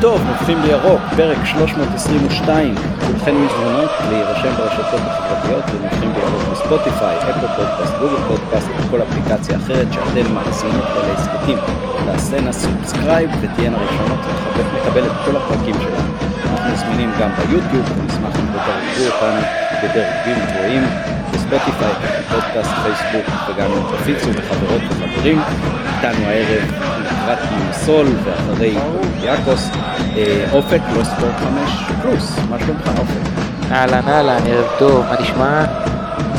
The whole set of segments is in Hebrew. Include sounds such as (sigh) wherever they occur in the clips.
טוב, נופחים בירוק, פרק 322. כולכן מוזמנות להירשם ברשתות החברתיות ונופחים בירוק ב Spotify, Apple Podcast, Google Podcast וכל אפליקציה אחרת שאתם מאזינים בה להסכתים. תעשינה subscribe ותהיינה ראשונות לקבל את כל הפרקים שלנו. אנחנו זמינים גם ביוטיוב, ונשמח אם תדרגו אותנו בדרגים גבוהים. ב Spotify, פודקאסט, פייסבוק וגם אם תפיצו לחברות וחברים. איתנו הערב לקראת סול ואחרי יאקוס, אופק לא ספורט 5 פלוס, מה שלומך אופק? אהלן אהלן, ערב טוב, מה נשמע?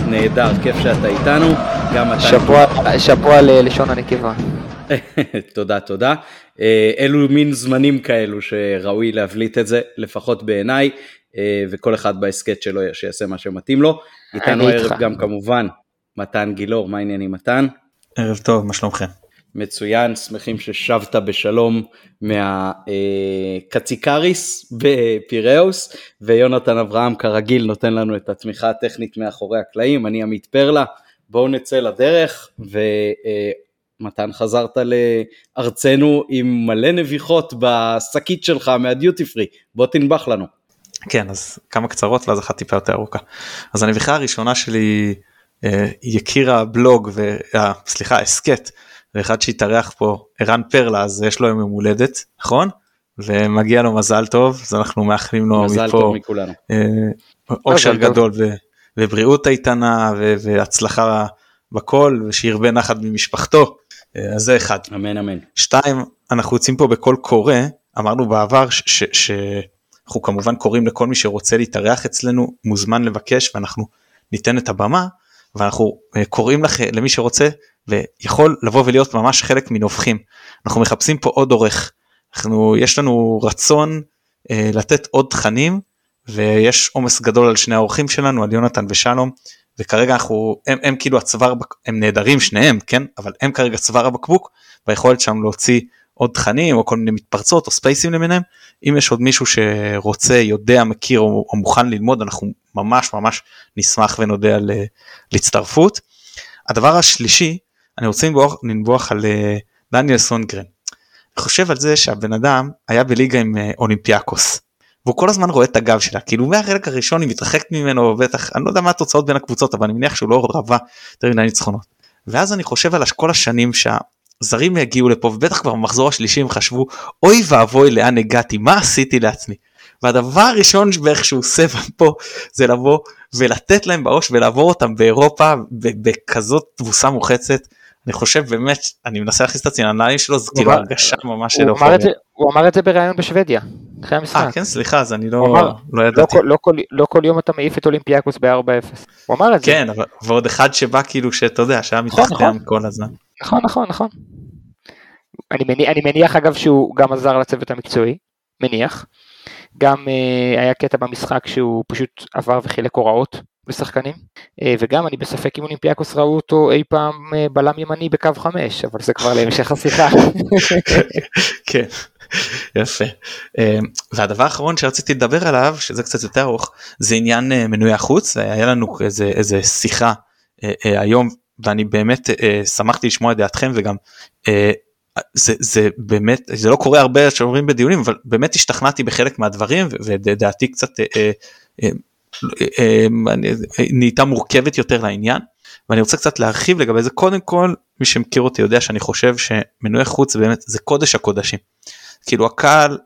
נהדר, כיף שאתה איתנו, גם אתה... שאפו על לשון הנקבה. (laughs) תודה תודה. אלו מין זמנים כאלו שראוי להבליט את זה, לפחות בעיניי, וכל אחד בהסכת שלו שיעשה מה שמתאים לו. איתנו הערב גם כמובן מתן גילאור, מה העניינים מתן? ערב טוב, מה שלומכם? מצוין, שמחים ששבת בשלום מהקציקריס בפיראוס, ויונתן אברהם כרגיל נותן לנו את התמיכה הטכנית מאחורי הקלעים, אני עמית פרלה, בואו נצא לדרך, ומתן חזרת לארצנו עם מלא נביחות בשקית שלך מהדיוטי פרי, בוא תנבח לנו. כן, אז כמה קצרות ואז אחת טיפה יותר ארוכה. אז הנביחה הראשונה שלי אה, יקיר הבלוג, ו... אה, סליחה, הסכת. ואחד שהתארח פה ערן פרלה אז יש לו יום יום הולדת נכון ומגיע לו מזל טוב אז אנחנו מאחלים לו מזל מפה טוב מכולנו. אה, אושר גדול ו, ובריאות איתנה ו, והצלחה בכל ושירבה נחת ממשפחתו אה, אז זה אחד. אמן אמן. שתיים אנחנו יוצאים פה בקול קורא אמרנו בעבר שאנחנו כמובן קוראים לכל מי שרוצה להתארח אצלנו מוזמן לבקש ואנחנו ניתן את הבמה ואנחנו אה, קוראים לכם למי שרוצה ויכול לבוא ולהיות ממש חלק מנובחים. אנחנו מחפשים פה עוד עורך. אנחנו יש לנו רצון אה, לתת עוד תכנים ויש עומס גדול על שני האורחים שלנו על יונתן ושלום וכרגע אנחנו הם, הם כאילו הצוואר הם נהדרים שניהם כן אבל הם כרגע צוואר הבקבוק והיכולת שם להוציא עוד תכנים או כל מיני מתפרצות או ספייסים למיניהם אם יש עוד מישהו שרוצה יודע מכיר או, או מוכן ללמוד אנחנו ממש ממש נשמח ונודה על, על הצטרפות. הדבר השלישי אני רוצה לנבוח, לנבוח על uh, דניאל סונגרן. אני חושב על זה שהבן אדם היה בליגה עם uh, אולימפיאקוס. והוא כל הזמן רואה את הגב שלה כאילו מהחלק הראשון היא מתרחקת ממנו בטח אני לא יודע מה התוצאות בין הקבוצות אבל אני מניח שהוא לא רבה יותר מדי ניצחונות. ואז אני חושב על כל השנים שהזרים יגיעו לפה ובטח כבר במחזור השלישי הם חשבו אוי ואבוי לאן הגעתי מה עשיתי לעצמי. והדבר הראשון בערך שהוא עושה פה זה לבוא ולתת להם בראש ולעבור אותם באירופה בכזאת תבוסה מוחצת אני חושב באמת אני מנסה להכניס את עצמי לנעליים שלו זה כאילו הרגשה ממש של אופוריה. הוא אמר את זה בראיון בשוודיה אחרי המשחק. אה כן סליחה אז אני לא, לא ידעתי. לא, לא, כל, לא כל יום אתה מעיף את אולימפיאקוס ב-4-0. הוא אמר את זה. כן אבל, ועוד אחד שבא כאילו שאתה יודע שהיה נכון, מתחתם נכון. כל הזמן. נכון נכון נכון. אני מניח, אני מניח אגב שהוא גם עזר לצוות המקצועי מניח. גם uh, היה קטע במשחק שהוא פשוט עבר וחילק הוראות לשחקנים, אה, וגם אני בספק אם אולימפיאקוס ראו אותו אי פעם אה, בלם ימני בקו 5, אבל זה כבר להמשך השיחה. (laughs) כן, יפה. אה, והדבר האחרון שרציתי לדבר עליו, שזה קצת יותר ארוך, זה עניין מנוי החוץ, היה לנו איזה, איזה שיחה היום, ואני באמת שמחתי לשמוע את דעתכם וגם זה, זה באמת זה לא קורה הרבה שאומרים בדיונים אבל באמת השתכנעתי בחלק מהדברים ודעתי קצת נהייתה מורכבת יותר לעניין. ואני רוצה קצת להרחיב לגבי זה. קודם כל מי שמכיר אותי יודע שאני חושב שמנועי חוץ באמת זה קודש הקודשים. כאילו הקהל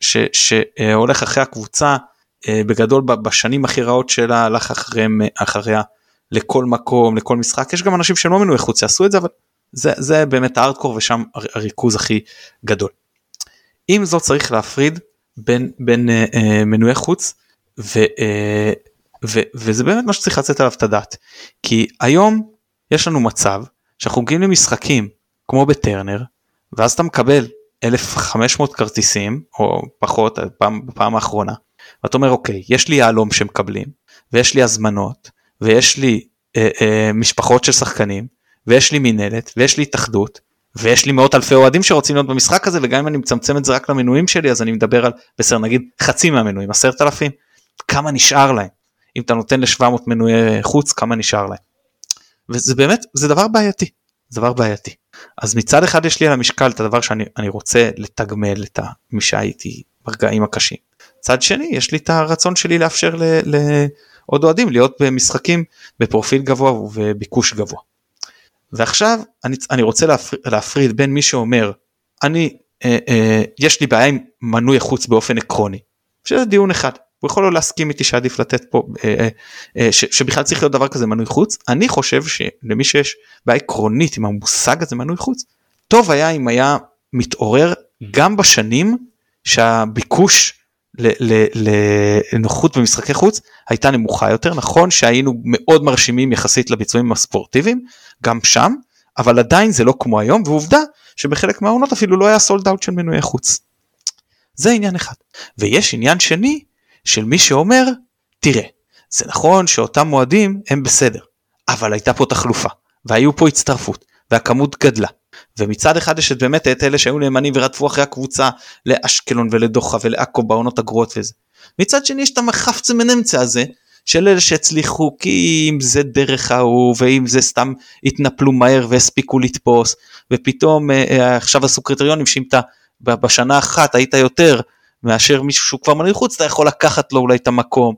שהולך אחרי הקבוצה אה, בגדול בשנים הכי רעות שלה הלך אחריהם אחריה לכל מקום לכל משחק. יש גם אנשים שהם לא מנועי חוץ יעשו את זה אבל זה, זה באמת הארדקור ושם הריכוז הכי גדול. עם זאת צריך להפריד בין, בין אה, אה מנועי חוץ ו, אה, ו, וזה באמת מה שצריך לצאת עליו את הדעת כי היום יש לנו מצב שאנחנו מגיעים למשחקים כמו בטרנר ואז אתה מקבל 1500 כרטיסים או פחות פעם, בפעם האחרונה ואתה אומר אוקיי יש לי יהלום שמקבלים ויש לי הזמנות ויש לי אה, אה, משפחות של שחקנים ויש לי מינהלת ויש לי התאחדות ויש לי מאות אלפי אוהדים שרוצים להיות במשחק הזה וגם אם אני מצמצם את זה רק למנויים שלי אז אני מדבר על בסדר נגיד חצי מהמנויים עשרת אלפים כמה נשאר להם. אם אתה נותן ל-700 מנועי חוץ, כמה נשאר להם. וזה באמת, זה דבר בעייתי. זה דבר בעייתי. אז מצד אחד יש לי על המשקל את הדבר שאני רוצה לתגמל את מי שהייתי ברגעים הקשים. צד שני יש לי את הרצון שלי לאפשר לעוד אוהדים להיות במשחקים בפרופיל גבוה ובביקוש גבוה. ועכשיו אני, אני רוצה להפריד, להפריד בין מי שאומר אני אה, אה, יש לי בעיה עם מנוי חוץ באופן עקרוני. שזה דיון אחד. הוא יכול לא להסכים איתי שעדיף לתת פה אה, אה, אה, ש, שבכלל צריך להיות דבר כזה מנוי חוץ אני חושב שלמי שיש בעיה עקרונית עם המושג הזה מנוי חוץ טוב היה אם היה מתעורר גם בשנים שהביקוש לנוחות במשחקי חוץ הייתה נמוכה יותר נכון שהיינו מאוד מרשימים יחסית לביצועים הספורטיביים גם שם אבל עדיין זה לא כמו היום ועובדה שבחלק מהעונות אפילו לא היה סולד אאוט של מנועי חוץ. זה עניין אחד ויש עניין שני של מי שאומר תראה זה נכון שאותם מועדים הם בסדר אבל הייתה פה תחלופה והיו פה הצטרפות והכמות גדלה ומצד אחד יש את באמת את אלה שהיו נאמנים ורדפו אחרי הקבוצה לאשקלון ולדוחה ולעכו בעונות הגרועות וזה. מצד שני יש את המחפצה מנמצא הזה של אלה שהצליחו כי אם זה דרך ההוא ואם זה סתם התנפלו מהר והספיקו לתפוס ופתאום אה, אה, עכשיו עשו קריטריונים שאם אתה בשנה אחת היית יותר מאשר מישהו שהוא כבר מנוי חוץ אתה יכול לקחת לו אולי את המקום.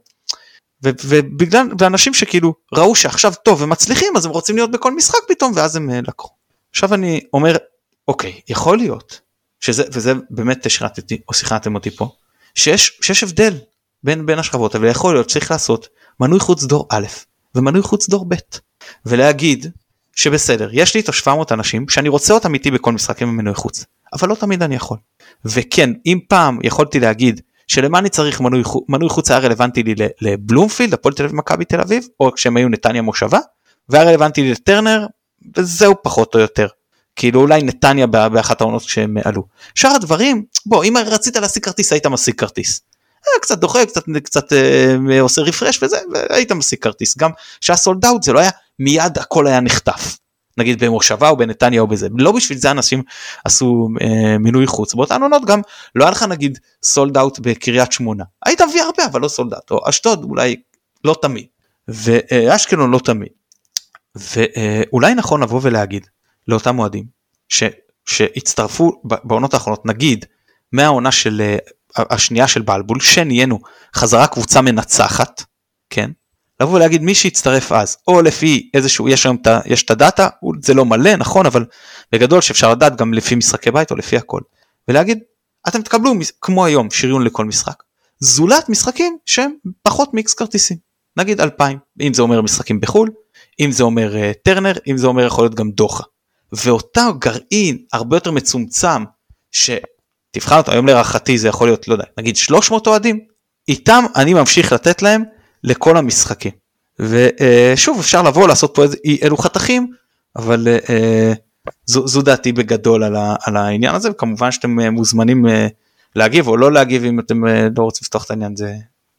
ובגלל ואנשים שכאילו ראו שעכשיו טוב ומצליחים אז הם רוצים להיות בכל משחק פתאום ואז הם אה, לקחו. עכשיו אני אומר אוקיי יכול להיות שזה וזה באמת שכנעתי או שכנעתם אותי פה שיש, שיש הבדל בין בין השכבות אבל יכול להיות צריך לעשות מנוי חוץ דור א' ומנוי חוץ דור ב' ולהגיד שבסדר יש לי את ה-700 אנשים שאני רוצה אותם איתי בכל משחק עם מנוי חוץ אבל לא תמיד אני יכול. וכן אם פעם יכולתי להגיד שלמה אני צריך מנוי, מנוי חוץ היה רלוונטי לי לבלומפילד הפועל תל אביב מכבי תל אביב או כשהם היו נתניה מושבה והיה רלוונטי לטרנר וזהו פחות או יותר. כאילו אולי נתניה באחת העונות כשהם עלו. שאר הדברים בוא אם רצית להשיג כרטיס היית משיג כרטיס. אה, קצת דוחה קצת קצת אה, עושה רפרש וזה והיית משיג כרטיס גם שהיה sold out זה לא היה מיד הכל היה נחטף. נגיד במושבה או בנתניה או בזה לא בשביל זה אנשים עשו אה, מינוי חוץ באותן עונות גם לא היה לך נגיד sold out בקריית שמונה היית מביא הרבה אבל לא sold out או אשדוד אולי לא תמיד ואשקלון לא תמיד ואולי נכון לבוא ולהגיד לאותם אוהדים ש, שהצטרפו בעונות האחרונות נגיד מהעונה של אה, השנייה של בלבול שנהיינו חזרה קבוצה מנצחת כן? לבוא ולהגיד מי שהצטרף אז או לפי איזשהו יש היום יש את הדאטה זה לא מלא נכון אבל בגדול שאפשר לדעת גם לפי משחקי בית או לפי הכל. ולהגיד אתם תקבלו כמו היום שריון לכל משחק. זולת משחקים שהם פחות מיקס כרטיסים. נגיד 2000 אם זה אומר משחקים בחול אם זה אומר uh, טרנר אם זה אומר יכול להיות גם דוחה ואותו גרעין הרבה יותר מצומצם שתבחן אותו היום להערכתי זה יכול להיות לא יודע נגיד 300 אוהדים איתם אני ממשיך לתת להם לכל המשחקים. ושוב אפשר לבוא לעשות פה איזה אלו חתכים אבל אה, זו, זו דעתי בגדול על, ה, על העניין הזה וכמובן שאתם אה, מוזמנים אה, להגיב או לא להגיב אם אתם לא רוצים לפתוח את העניין זה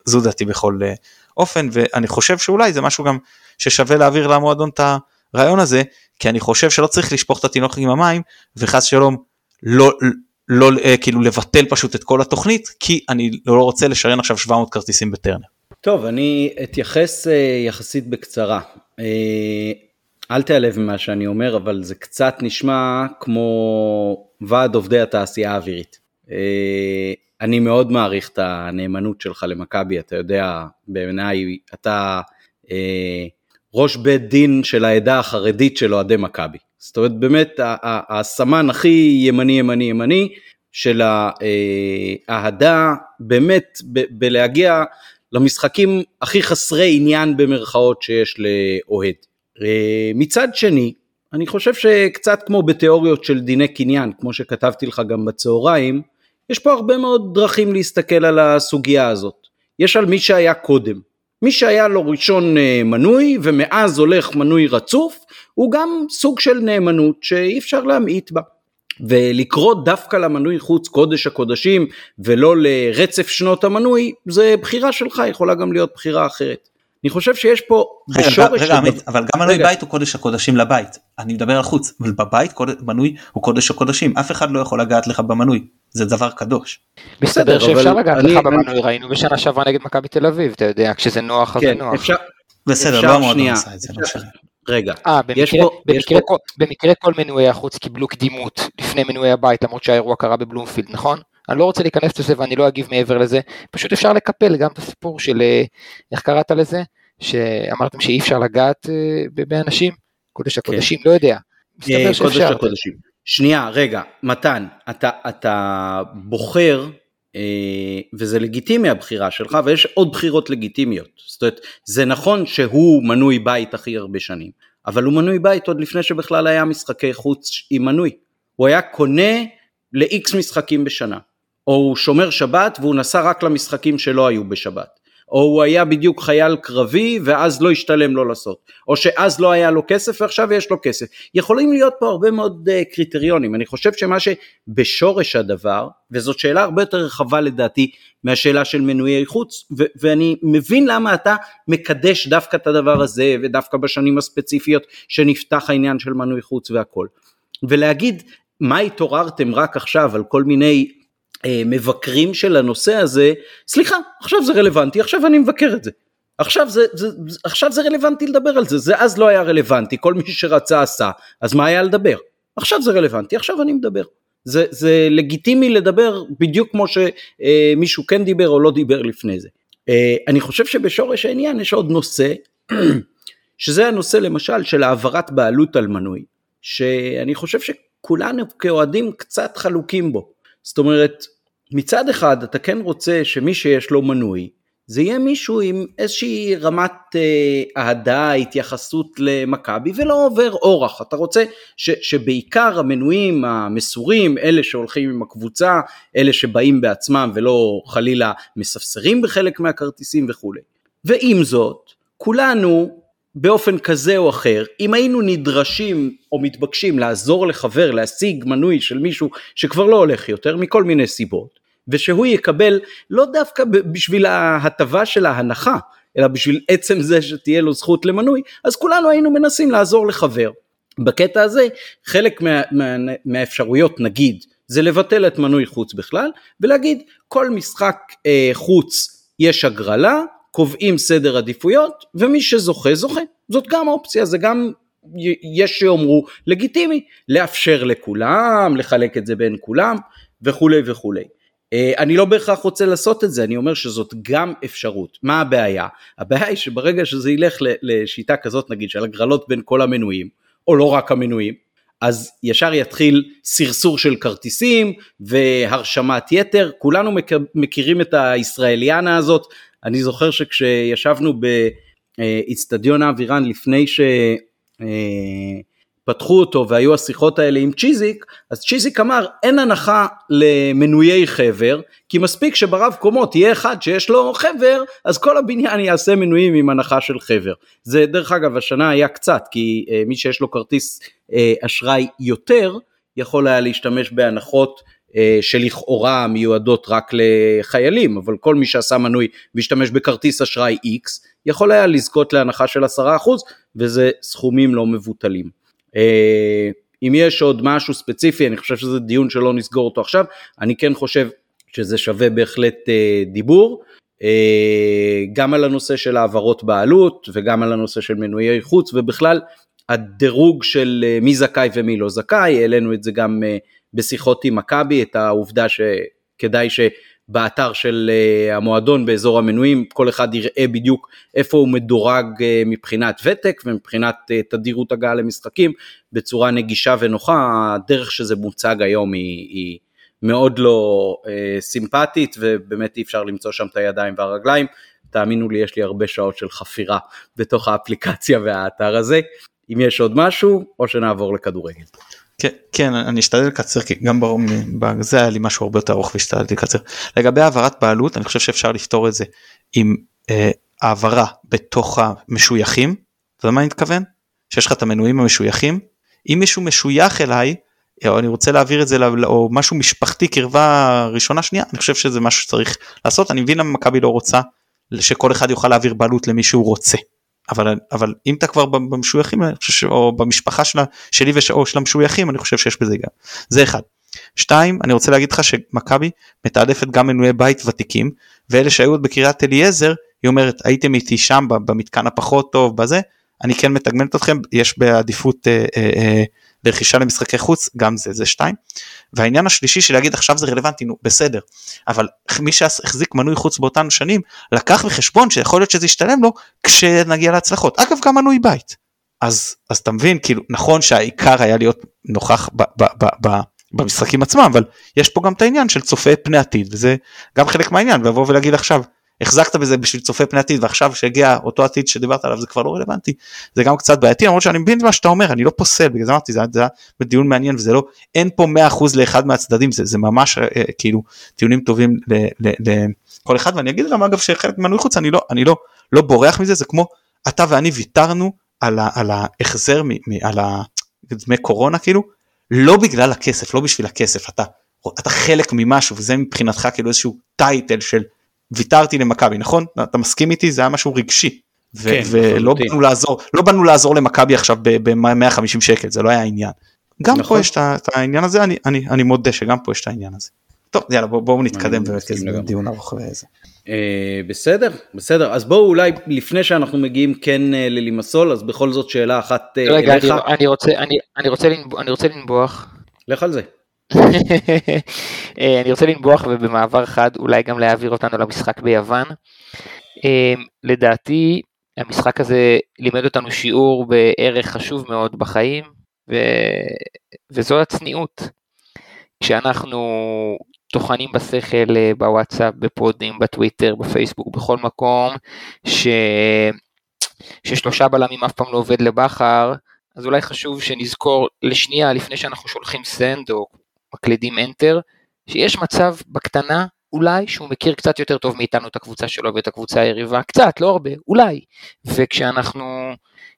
זו דעתי בכל אופן ואני חושב שאולי זה משהו גם ששווה להעביר למועדון את הרעיון הזה כי אני חושב שלא צריך לשפוך את התינוק עם המים וחס שלום לא, לא, לא כאילו לבטל פשוט את כל התוכנית כי אני לא רוצה לשריין עכשיו 700 כרטיסים בטרנר. טוב, אני אתייחס אה, יחסית בקצרה. אה, אל תיעלב ממה שאני אומר, אבל זה קצת נשמע כמו ועד עובדי התעשייה האווירית. אה, אני מאוד מעריך את הנאמנות שלך למכבי, אתה יודע, בעיניי אתה ראש בית דין של העדה החרדית של אוהדי מכבי. זאת אומרת, באמת הסמן הכי ימני ימני ימני של האהדה, באמת בלהגיע למשחקים הכי חסרי עניין במרכאות שיש לאוהד. אה, מצד שני, אני חושב שקצת כמו בתיאוריות של דיני קניין, כמו שכתבתי לך גם בצהריים, יש פה הרבה מאוד דרכים להסתכל על הסוגיה הזאת. יש על מי שהיה קודם. מי שהיה לו ראשון אה, מנוי ומאז הולך מנוי רצוף, הוא גם סוג של נאמנות שאי אפשר להמעיט בה. ולקרוא דווקא למנוי חוץ קודש הקודשים ולא לרצף שנות המנוי זה בחירה שלך יכולה גם להיות בחירה אחרת. אני חושב שיש פה בשורש... רגע, עמית, אבל גם מנוי בית הוא קודש הקודשים לבית אני מדבר על חוץ אבל בבית מנוי הוא קודש הקודשים אף אחד לא יכול לגעת לך במנוי זה דבר קדוש. בסדר שאפשר לגעת לך במנוי ראינו בשנה שעברה נגד מכבי תל אביב אתה יודע כשזה נוח אז זה כן, נוח. בסדר לא המועדון עשה את זה. לא רגע, 아, במקרה, יש פה, במקרה, יש פה... כל, במקרה כל מנועי החוץ קיבלו קדימות לפני מנועי הבית למרות שהאירוע קרה בבלומפילד נכון? אני לא רוצה להיכנס לזה ואני לא אגיב מעבר לזה, פשוט אפשר לקפל גם את הסיפור של, אה, איך קראת לזה? שאמרתם שאי אפשר לגעת אה, באנשים, קודש הקודשים, כן. לא יודע. אה, קודש הקודשים. שנייה, רגע, מתן, אתה, אתה בוחר, אה, וזה לגיטימי הבחירה שלך, ויש עוד בחירות לגיטימיות. זאת אומרת, זה נכון שהוא מנוי בית הכי הרבה שנים, אבל הוא מנוי בית עוד לפני שבכלל היה משחקי חוץ עם מנוי. הוא היה קונה ל-X משחקים בשנה, או הוא שומר שבת והוא נסע רק למשחקים שלא היו בשבת. או הוא היה בדיוק חייל קרבי ואז לא השתלם לו לעשות, או שאז לא היה לו כסף ועכשיו יש לו כסף. יכולים להיות פה הרבה מאוד uh, קריטריונים, אני חושב שמה שבשורש הדבר, וזאת שאלה הרבה יותר רחבה לדעתי מהשאלה של מנויי חוץ, ו- ואני מבין למה אתה מקדש דווקא את הדבר הזה, ודווקא בשנים הספציפיות שנפתח העניין של מנוי חוץ והכל. ולהגיד מה התעוררתם רק עכשיו על כל מיני מבקרים של הנושא הזה, סליחה, עכשיו זה רלוונטי, עכשיו אני מבקר את זה. עכשיו זה, זה, עכשיו זה רלוונטי לדבר על זה, זה אז לא היה רלוונטי, כל מי שרצה עשה, אז מה היה לדבר? עכשיו זה רלוונטי, עכשיו אני מדבר. זה, זה לגיטימי לדבר בדיוק כמו שמישהו כן דיבר או לא דיבר לפני זה. אה, אני חושב שבשורש העניין יש עוד נושא, (clears throat) שזה הנושא למשל של העברת בעלות על מנוי, שאני חושב שכולנו כאוהדים קצת חלוקים בו. זאת אומרת, מצד אחד אתה כן רוצה שמי שיש לו מנוי, זה יהיה מישהו עם איזושהי רמת אה, אהדה, התייחסות למכבי ולא עובר אורח, אתה רוצה ש, שבעיקר המנויים המסורים, אלה שהולכים עם הקבוצה, אלה שבאים בעצמם ולא חלילה מספסרים בחלק מהכרטיסים וכולי. ועם זאת, כולנו באופן כזה או אחר, אם היינו נדרשים או מתבקשים לעזור לחבר להשיג מנוי של מישהו שכבר לא הולך יותר מכל מיני סיבות, ושהוא יקבל לא דווקא בשביל ההטבה של ההנחה, אלא בשביל עצם זה שתהיה לו זכות למנוי, אז כולנו היינו מנסים לעזור לחבר. בקטע הזה חלק מה, מה, מהאפשרויות נגיד זה לבטל את מנוי חוץ בכלל ולהגיד כל משחק אה, חוץ יש הגרלה קובעים סדר עדיפויות ומי שזוכה זוכה זאת גם אופציה זה גם יש שיאמרו לגיטימי לאפשר לכולם לחלק את זה בין כולם וכולי וכולי. אה, אני לא בהכרח רוצה לעשות את זה, אני אומר שזאת גם אפשרות. מה הבעיה? הבעיה היא שברגע שזה ילך לשיטה כזאת נגיד של הגרלות בין כל המנויים, או לא רק המנויים, אז ישר יתחיל סרסור של כרטיסים והרשמת יתר, כולנו מכירים את הישראליאנה הזאת, אני זוכר שכשישבנו באיצטדיון האווירן לפני שפתחו אותו והיו השיחות האלה עם צ'יזיק, אז צ'יזיק אמר אין הנחה למנויי חבר, כי מספיק שברב קומות יהיה אחד שיש לו חבר, אז כל הבניין יעשה מנויים עם הנחה של חבר. זה דרך אגב השנה היה קצת, כי אה, מי שיש לו כרטיס אה, אשראי יותר, יכול היה להשתמש בהנחות אה, שלכאורה מיועדות רק לחיילים, אבל כל מי שעשה מנוי והשתמש בכרטיס אשראי X, יכול היה לזכות להנחה של 10% וזה סכומים לא מבוטלים. אה, אם יש עוד משהו ספציפי, אני חושב שזה דיון שלא נסגור אותו עכשיו, אני כן חושב שזה שווה בהחלט אה, דיבור. גם על הנושא של העברות בעלות וגם על הנושא של מנויי חוץ ובכלל הדירוג של מי זכאי ומי לא זכאי, העלינו את זה גם בשיחות עם מכבי את העובדה שכדאי שבאתר של אה, המועדון באזור המנויים כל אחד יראה בדיוק איפה הוא מדורג אה, מבחינת ותק ומבחינת אה, תדירות הגעה למשחקים בצורה נגישה ונוחה, הדרך שזה מוצג היום היא, היא מאוד לא סימפטית ובאמת אי אפשר למצוא שם את הידיים והרגליים. תאמינו לי, יש לי הרבה שעות של חפירה בתוך האפליקציה והאתר הזה. אם יש עוד משהו, או שנעבור לכדורגל. כן, כן אני אשתדל לקצר כי גם בזה היה לי משהו הרבה יותר ארוך והשתדלתי לקצר. לגבי העברת בעלות אני חושב שאפשר לפתור את זה עם אה, העברה בתוך המשויכים. אתה יודע מה אני מתכוון? שיש לך את המנויים המשויכים. אם מישהו משוייך אליי או אני רוצה להעביר את זה או משהו משפחתי קרבה ראשונה שנייה אני חושב שזה משהו שצריך לעשות אני מבין למה מכבי לא רוצה שכל אחד יוכל להעביר בעלות למי שהוא רוצה. אבל אבל אם אתה כבר במשויכים או במשפחה שלה שלי או של המשויכים אני חושב שיש בזה גם זה אחד. שתיים אני רוצה להגיד לך שמכבי מתעדפת גם מנויי בית ותיקים ואלה שהיו עוד בקריית אליעזר היא אומרת הייתם איתי שם במתקן הפחות טוב בזה אני כן מתגמלת אתכם יש בעדיפות אה, אה, אה, ברכישה למשחקי חוץ גם זה זה שתיים. והעניין השלישי של להגיד עכשיו זה רלוונטי נו בסדר אבל מי שהחזיק מנוי חוץ באותן שנים לקח בחשבון שיכול להיות שזה ישתלם לו כשנגיע להצלחות אגב גם מנוי בית. אז אז אתה מבין כאילו נכון שהעיקר היה להיות נוכח ב, ב, ב, ב, במשחקים עצמם אבל יש פה גם את העניין של צופה פני עתיד וזה גם חלק מהעניין לבוא ולהגיד עכשיו החזקת בזה בשביל צופה פני עתיד ועכשיו שהגיע אותו עתיד שדיברת עליו זה כבר לא רלוונטי. זה גם קצת בעייתי למרות שאני מבין מה שאתה אומר אני לא פוסל בגלל זה אמרתי זה היה בדיון מעניין וזה לא אין פה 100% לאחד מהצדדים זה, זה ממש אה, אה, כאילו טיעונים טובים לכל אחד ואני אגיד גם אגב שחלק מנוי חוץ אני לא אני לא לא בורח מזה זה כמו אתה ואני ויתרנו על, ה, על ההחזר מ, מ, על הדמי קורונה כאילו לא בגלל הכסף לא בשביל הכסף אתה אתה חלק ממשהו וזה מבחינתך כאילו איזשהו טייטל של ויתרתי למכבי נכון אתה מסכים איתי זה היה משהו רגשי. כן, ולא באנו לעזור לא באנו לעזור למכבי עכשיו ב-150 שקל זה לא היה העניין. גם נכון. פה יש את העניין הזה אני, אני, אני מודה שגם פה יש את העניין הזה. טוב יאללה בואו בוא נתקדם בדיון ארוך ואיזה. אה, בסדר בסדר אז בואו אולי לפני שאנחנו מגיעים כן אה, ללימסול אז בכל זאת שאלה אחת אה, רגע, אליך. אני, אני רוצה אני, אני רוצה לנבוח, אני רוצה לנבוח. לך על זה. (laughs) אה, אני רוצה לנבוח ובמעבר חד אולי גם להעביר אותנו למשחק ביוון. אה, לדעתי המשחק הזה לימד אותנו שיעור בערך חשוב מאוד בחיים ו... וזו הצניעות. כשאנחנו טוחנים בשכל אה, בוואטסאפ, בפודים, בטוויטר, בפייסבוק, בכל מקום, ש... ששלושה בלמים אף פעם לא עובד לבכר, אז אולי חשוב שנזכור לשנייה לפני שאנחנו שולחים send או מקלידים enter, שיש מצב בקטנה אולי שהוא מכיר קצת יותר טוב מאיתנו את הקבוצה שלו ואת הקבוצה היריבה, קצת, לא הרבה, אולי. וכשאנחנו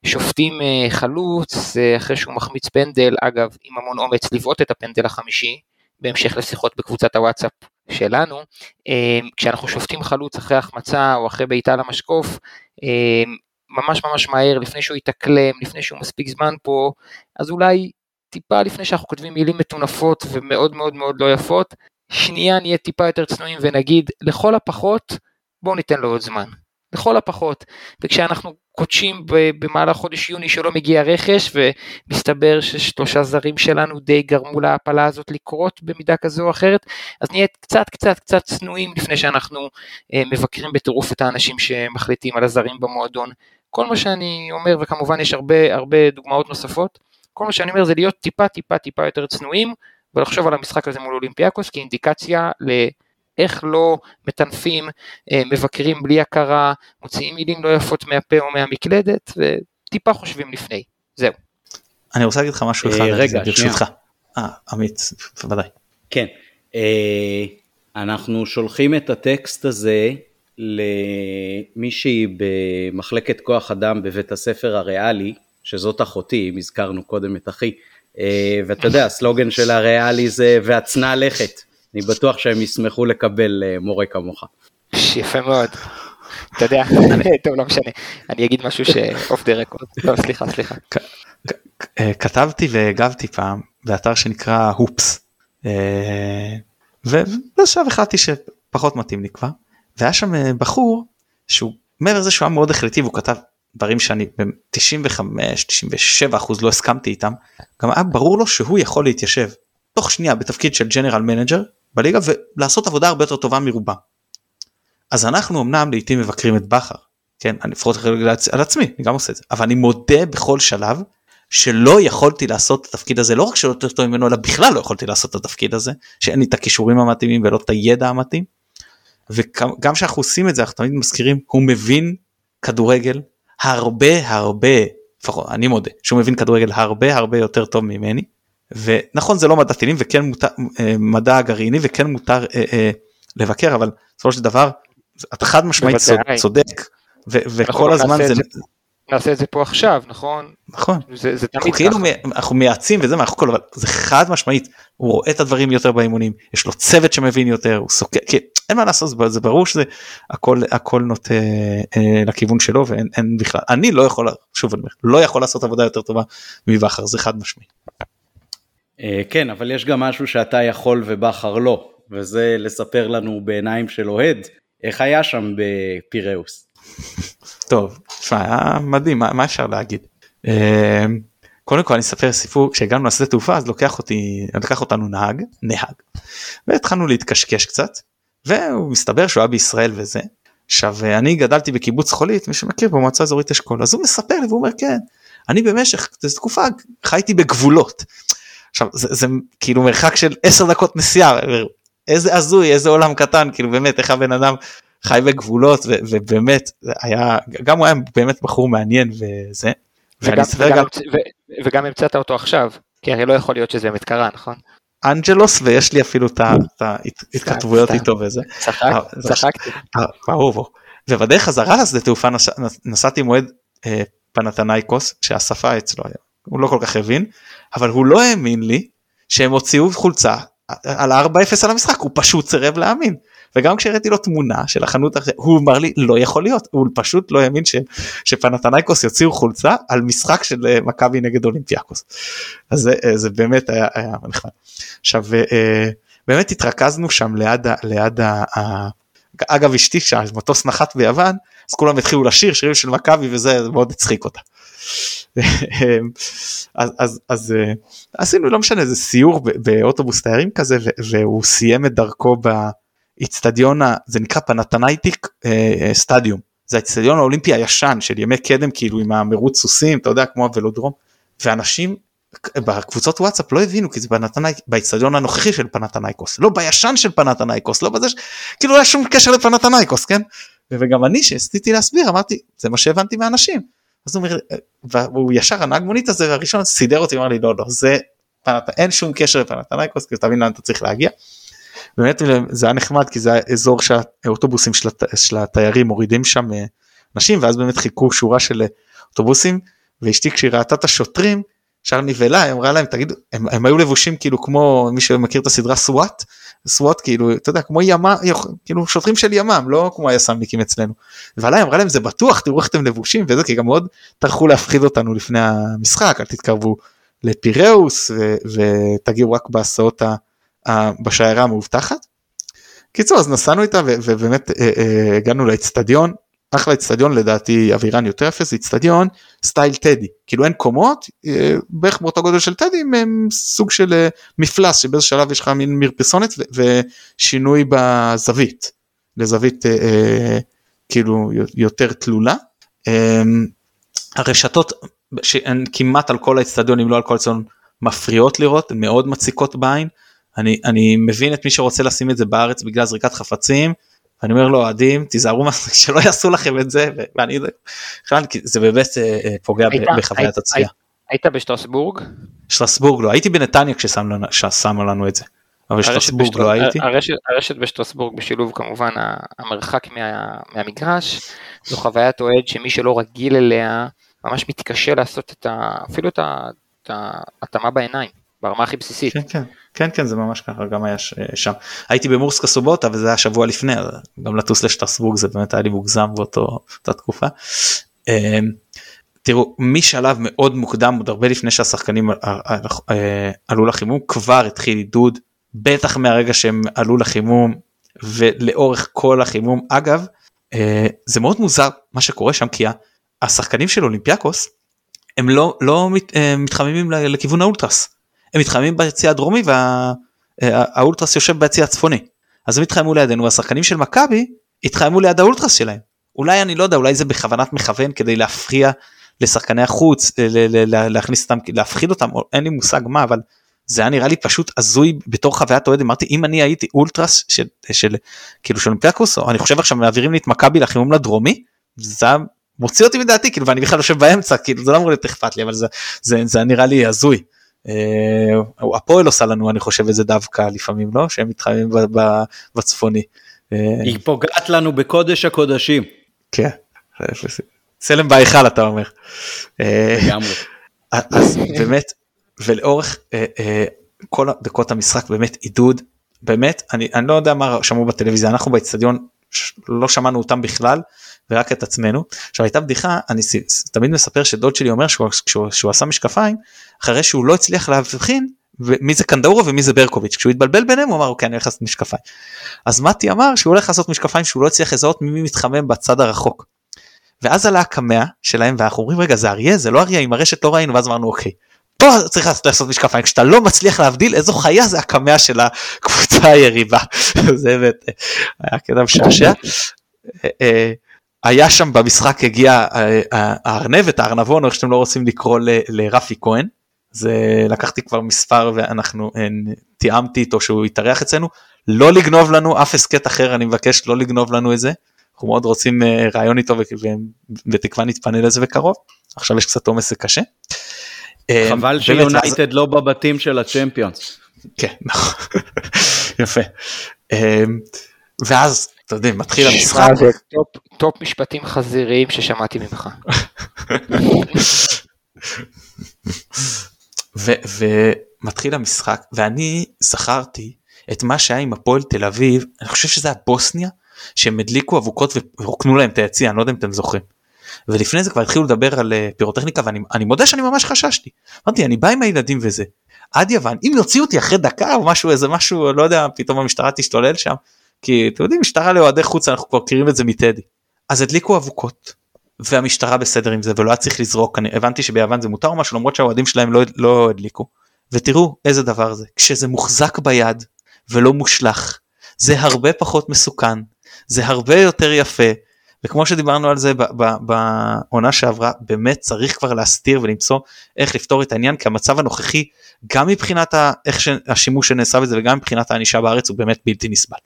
שופטים אה, חלוץ אה, אחרי שהוא מחמיץ פנדל, אגב, עם המון אומץ לבעוט את הפנדל החמישי, בהמשך לשיחות בקבוצת הוואטסאפ שלנו, אה, כשאנחנו שופטים חלוץ אחרי החמצה או אחרי בעיטה למשקוף, ממש ממש מהר, לפני שהוא יתאקלם, לפני שהוא מספיק זמן פה, אז אולי טיפה לפני שאנחנו כותבים מילים מטונפות ומאוד מאוד מאוד לא יפות, שנייה נהיה טיפה יותר צנועים ונגיד לכל הפחות בואו ניתן לו עוד זמן. לכל הפחות. וכשאנחנו קודשים במהלך חודש יוני שלא מגיע רכש ומסתבר ששלושה זרים שלנו די גרמו להפלה הזאת לקרות במידה כזו או אחרת, אז נהיה קצת קצת קצת צנועים לפני שאנחנו אה, מבקרים בטירוף את האנשים שמחליטים על הזרים במועדון. כל מה שאני אומר וכמובן יש הרבה הרבה דוגמאות נוספות, כל מה שאני אומר זה להיות טיפה טיפה טיפה יותר צנועים ולחשוב על המשחק הזה מול אולימפיאקוס כאינדיקציה לאיך לא מטנפים, אה, מבקרים בלי הכרה, מוציאים מילים לא יפות מהפה או מהמקלדת וטיפה חושבים לפני, זהו. אני רוצה להגיד לך משהו אחד, אה, רגע, ברשותך. אה, עמית, בוודאי. כן, אה, אנחנו שולחים את הטקסט הזה למישהי במחלקת כוח אדם בבית הספר הריאלי, שזאת אחותי, אם הזכרנו קודם את אחי, אה, ואתה יודע, הסלוגן של הריאלי זה והצנע לכת. אני בטוח שהם ישמחו לקבל אה, מורה כמוך. יפה מאוד. אתה יודע, (laughs) טוב לא משנה, אני אגיד משהו שאוף דה רקורד, לא סליחה סליחה. אה, כתבתי והגבתי פעם באתר שנקרא הופס, ובשלב החלטתי שפחות מתאים לי כבר, והיה שם בחור שהוא מעבר לזה שהוא היה מאוד החלטי והוא כתב דברים שאני ב-95-97 אחוז לא הסכמתי איתם, גם היה ברור לו שהוא יכול להתיישב תוך שנייה בתפקיד של general manager בליגה ולעשות עבודה הרבה יותר טובה מרובם. אז אנחנו אמנם לעיתים מבקרים את בכר, כן, אני לפחות על עצמי, אני גם עושה את זה, אבל אני מודה בכל שלב שלא יכולתי לעשות את התפקיד הזה, לא רק שלא יותר טוב ממנו, אלא בכלל לא יכולתי לעשות את התפקיד הזה, שאין לי את הכישורים המתאימים ולא את הידע המתאים. וגם כשאנחנו עושים את זה אנחנו תמיד מזכירים, הוא מבין כדורגל הרבה הרבה, לפחות אני מודה, שהוא מבין כדורגל הרבה הרבה יותר טוב ממני. ונכון זה לא מדע טילים וכן מותר, אה, מדע גרעיני וכן מותר אה, אה, לבקר אבל בסופו של דבר אתה חד משמעית צודק ו- וכל הזמן זה, נעשה את זה פה עכשיו נכון נכון זה, זה תמיד כאילו אנחנו מייעצים וזה מה אבל זה חד משמעית הוא רואה את הדברים יותר באימונים יש לו צוות שמבין יותר הוא סוקר כי אין מה לעשות זה ברור שזה הכל הכל נוטה אה, לכיוון שלו ואין בכלל אני לא יכול שוב אני אומר לא יכול לעשות עבודה יותר טובה מבכר זה חד משמעי. אה, כן אבל יש גם משהו שאתה יכול ובכר לא וזה לספר לנו בעיניים של אוהד איך היה שם בפיראוס. (laughs) טוב, תשמע, היה מדהים, מה, מה אפשר להגיד? Uh, קודם כל אני אספר סיפור כשהגענו לשדה תעופה אז לוקח אותי לקח אותנו נהג נהג והתחלנו להתקשקש קצת והוא מסתבר שהוא היה בישראל וזה. עכשיו אני גדלתי בקיבוץ חולית מי שמכיר במועצה אזורית אשכול אז הוא מספר לי והוא אומר כן אני במשך תקופה חייתי בגבולות. עכשיו זה, זה כאילו מרחק של 10 דקות נסיעה איזה הזוי איזה עולם קטן כאילו באמת איך הבן אדם חי בגבולות ו, ובאמת היה גם הוא היה באמת בחור מעניין וזה. וגם, וגם, גם... ו, וגם המצאת אותו עכשיו כי הרי לא יכול להיות שזה באמת קרה נכון? אנג'לוס ויש לי אפילו את ההתכתבויות איתו וזה. צחקתי. ברור. ובדרך חזרה לשדה תעופה נסעתי עם אוהד אה, פנתנייקוס שהשפה אצלו היה הוא לא כל כך הבין אבל הוא לא האמין לי שהם הוציאו חולצה על 4-0 על המשחק הוא פשוט סירב להאמין וגם כשהראיתי לו תמונה של החנות הוא אמר לי לא יכול להיות הוא פשוט לא האמין ש, שפנאתינייקוס יוציאו חולצה על משחק של אה, מכבי נגד אולימפיאקוס. אז זה, אה, זה באמת היה, היה נחמד. עכשיו אה, באמת התרכזנו שם ליד, ליד ה... אגב אשתי שהמטוס נחת ביוון אז כולם התחילו לשיר שירים של מכבי וזה מאוד הצחיק אותה. (laughs) אז, אז, אז עשינו לא משנה איזה סיור באוטובוס תיירים כזה והוא סיים את דרכו באיצטדיון זה נקרא Panathenaic אה, אה, stadium זה האיצטדיון האולימפי הישן של ימי קדם כאילו עם המרוץ סוסים אתה יודע כמו הוולודרום ואנשים בקבוצות וואטסאפ לא הבינו כי זה באיצטדיון הנוכחי של פנתנייקוס לא בישן של פנתנייקוס לא בזה. כאילו לא היה שום קשר לפנתנייקוס כן וגם אני שעשיתי להסביר אמרתי זה מה שהבנתי מהאנשים אז הוא אומר והוא ישר הנהג מונית הזה הראשון סידר אותי אמר לי לא לא זה פנת, אין שום קשר לפנתנייקוס כי תבין לאן אתה צריך להגיע. באמת זה היה נחמד כי זה האזור שהאוטובוסים של, הת... של התיירים מורידים שם אנשים ואז באמת חיכו שורה של אוטובוסים ואשתי כשהיא ראתה את השוטרים ישר נבהלה, היא אמרה להם, תגידו, הם, הם היו לבושים כאילו כמו מי שמכיר את הסדרה סוואט, סוואט כאילו, אתה יודע, כמו ימ"מ, כאילו שוטרים של ימ"מ, לא כמו היס"מניקים אצלנו. ועליי אמרה להם, זה בטוח, תראו איך אתם לבושים וזה, כי גם מאוד טרחו להפחיד אותנו לפני המשחק, אל תתקרבו לפיראוס ותגיעו רק בהסעות בשיירה המאובטחת. קיצור, אז נסענו איתה ובאמת אה, אה, הגענו לאצטדיון, אחלה אצטדיון לדעתי אבירן יותר יפה זה אצטדיון סטייל טדי כאילו אין קומות אה, בערך באותו גודל של טדי עם סוג של מפלס שבאיזה שלב יש לך מין מרפסונת ושינוי בזווית לזווית כאילו יותר תלולה. אה, הרשתות שהן כמעט על כל האצטדיון אם לא על כל האצטדיון מפריעות לראות מאוד מציקות בעין אני אני מבין את מי שרוצה לשים את זה בארץ בגלל זריקת חפצים. אני אומר לאוהדים תיזהרו (laughs) שלא יעשו לכם את זה ואני זה באמת אה, אה, פוגע בחוויית הצפייה. היית בשטרסבורג? שטרסבורג לא הייתי בנתניה כששמו לנו את זה. אבל שטרסבורג לא הייתי. הרשת בשטרסבורג בשילוב כמובן המרחק מהמגרש זו חוויית אוהד שמי שלא רגיל אליה ממש מתקשה לעשות את אפילו את ההתאמה בעיניים ברמה הכי בסיסית. כן כן. כן כן זה ממש ככה גם היה שם הייתי במורסקה סובוטה וזה היה שבוע לפני גם לטוס לשטרסבורג זה באמת היה לי מוגזם באותה תקופה. אמ, תראו משלב מאוד מוקדם עוד הרבה לפני שהשחקנים אה, אה, אה, עלו לחימום כבר התחיל עידוד בטח מהרגע שהם עלו לחימום ולאורך כל החימום אגב זה מאוד מוזר מה שקורה שם כי השחקנים של אולימפיאקוס הם לא לא מתחממים לכיוון האולטרס הם מתחממים ביציע הדרומי והאולטרס יושב ביציע הצפוני. אז הם התחממו לידינו והשחקנים של מכבי התחממו ליד האולטרס שלהם. אולי אני לא יודע אולי זה בכוונת מכוון כדי להפריע לשחקני החוץ להכניס אותם להפחיד אותם אין לי מושג מה אבל זה היה נראה לי פשוט הזוי בתור חוויית אוהד אמרתי אם אני הייתי אולטרס של, של כאילו של אולימפיאקוס או אני חושב עכשיו מעבירים לי את מכבי לחימום לדרומי זה מוציא אותי מדעתי כאילו ואני בכלל יושב באמצע כאילו זה לא אמור להיות אכפת לי אבל זה זה, זה נראה לי הזוי. אה, הפועל עושה לנו אני חושב איזה דווקא לפעמים לא שהם מתחמים בצפוני. אה, היא פוגעת לנו בקודש הקודשים. כן. צלם בהיכל אתה אומר. אה, לגמרי. אז באמת ולאורך כל דקות המשחק באמת עידוד באמת אני, אני לא יודע מה שמעו בטלוויזיה אנחנו באצטדיון לא שמענו אותם בכלל ורק את עצמנו. עכשיו הייתה בדיחה אני תמיד מספר שדוד שלי אומר שהוא, שהוא, שהוא עשה משקפיים אחרי שהוא לא הצליח להבחין מי זה קנדאורה ומי זה ברקוביץ' כשהוא התבלבל ביניהם הוא אמר אוקיי אני הולך לעשות משקפיים. אז מתי אמר שהוא הולך לעשות משקפיים שהוא לא הצליח לזהות מי מתחמם בצד הרחוק. ואז עלה הקמע שלהם ואנחנו אומרים רגע זה אריה זה לא אריה עם הרשת לא ראינו ואז אמרנו אוקיי פה צריך לעשות משקפיים, כשאתה לא מצליח להבדיל איזו חיה זה הקמע של הקבוצה היריבה. (laughs) זה באמת היה קטע משעשע. היה שם במשחק הגיע הארנבת, הארנבון, או איך שאתם לא רוצים לקרוא לרפי כהן. זה לקחתי כבר מספר ואנחנו תיאמתי איתו שהוא יתארח אצלנו. לא לגנוב לנו אף הסכת אחר, אני מבקש לא לגנוב לנו את זה. אנחנו מאוד רוצים ריאיון איתו ובתקווה נתפנה לזה בקרוב. עכשיו יש קצת עומס זה קשה. חבל שיונייטד לא בבתים של הצ'מפיונס. כן, נכון. יפה. ואז, אתה יודע, מתחיל המשחק. טופ משפטים חזיריים ששמעתי ממך. (laughs) ומתחיל המשחק, ואני זכרתי את מה שהיה עם הפועל תל אביב, אני חושב שזה היה בוסניה, שהם הדליקו אבוקות ורוקנו להם את היציע, אני לא יודע אם אתם זוכרים. ולפני זה כבר התחילו לדבר על פירוטכניקה ואני מודה שאני ממש חששתי. אמרתי אני בא עם הילדים וזה. עד יוון אם יוציאו אותי אחרי דקה או משהו איזה משהו לא יודע פתאום המשטרה תשתולל שם. כי אתם יודעים משטרה לאוהדי חוץ אנחנו כבר מכירים את זה מטדי. אז הדליקו אבוקות. והמשטרה בסדר עם זה ולא היה צריך לזרוק אני הבנתי שביוון זה מותר או משהו למרות שהאוהדים שלהם לא, לא הדליקו. ותראו איזה דבר זה כשזה מוחזק ביד ולא מושלך זה הרבה פחות מסוכן זה הרבה יותר יפה וכמו שדיברנו על זה בעונה שעברה באמת צריך כבר להסתיר ולמצוא איך לפתור את העניין כי המצב הנוכחי גם מבחינת איך השימוש שנעשה בזה וגם מבחינת הענישה בארץ הוא באמת בלתי נסבל.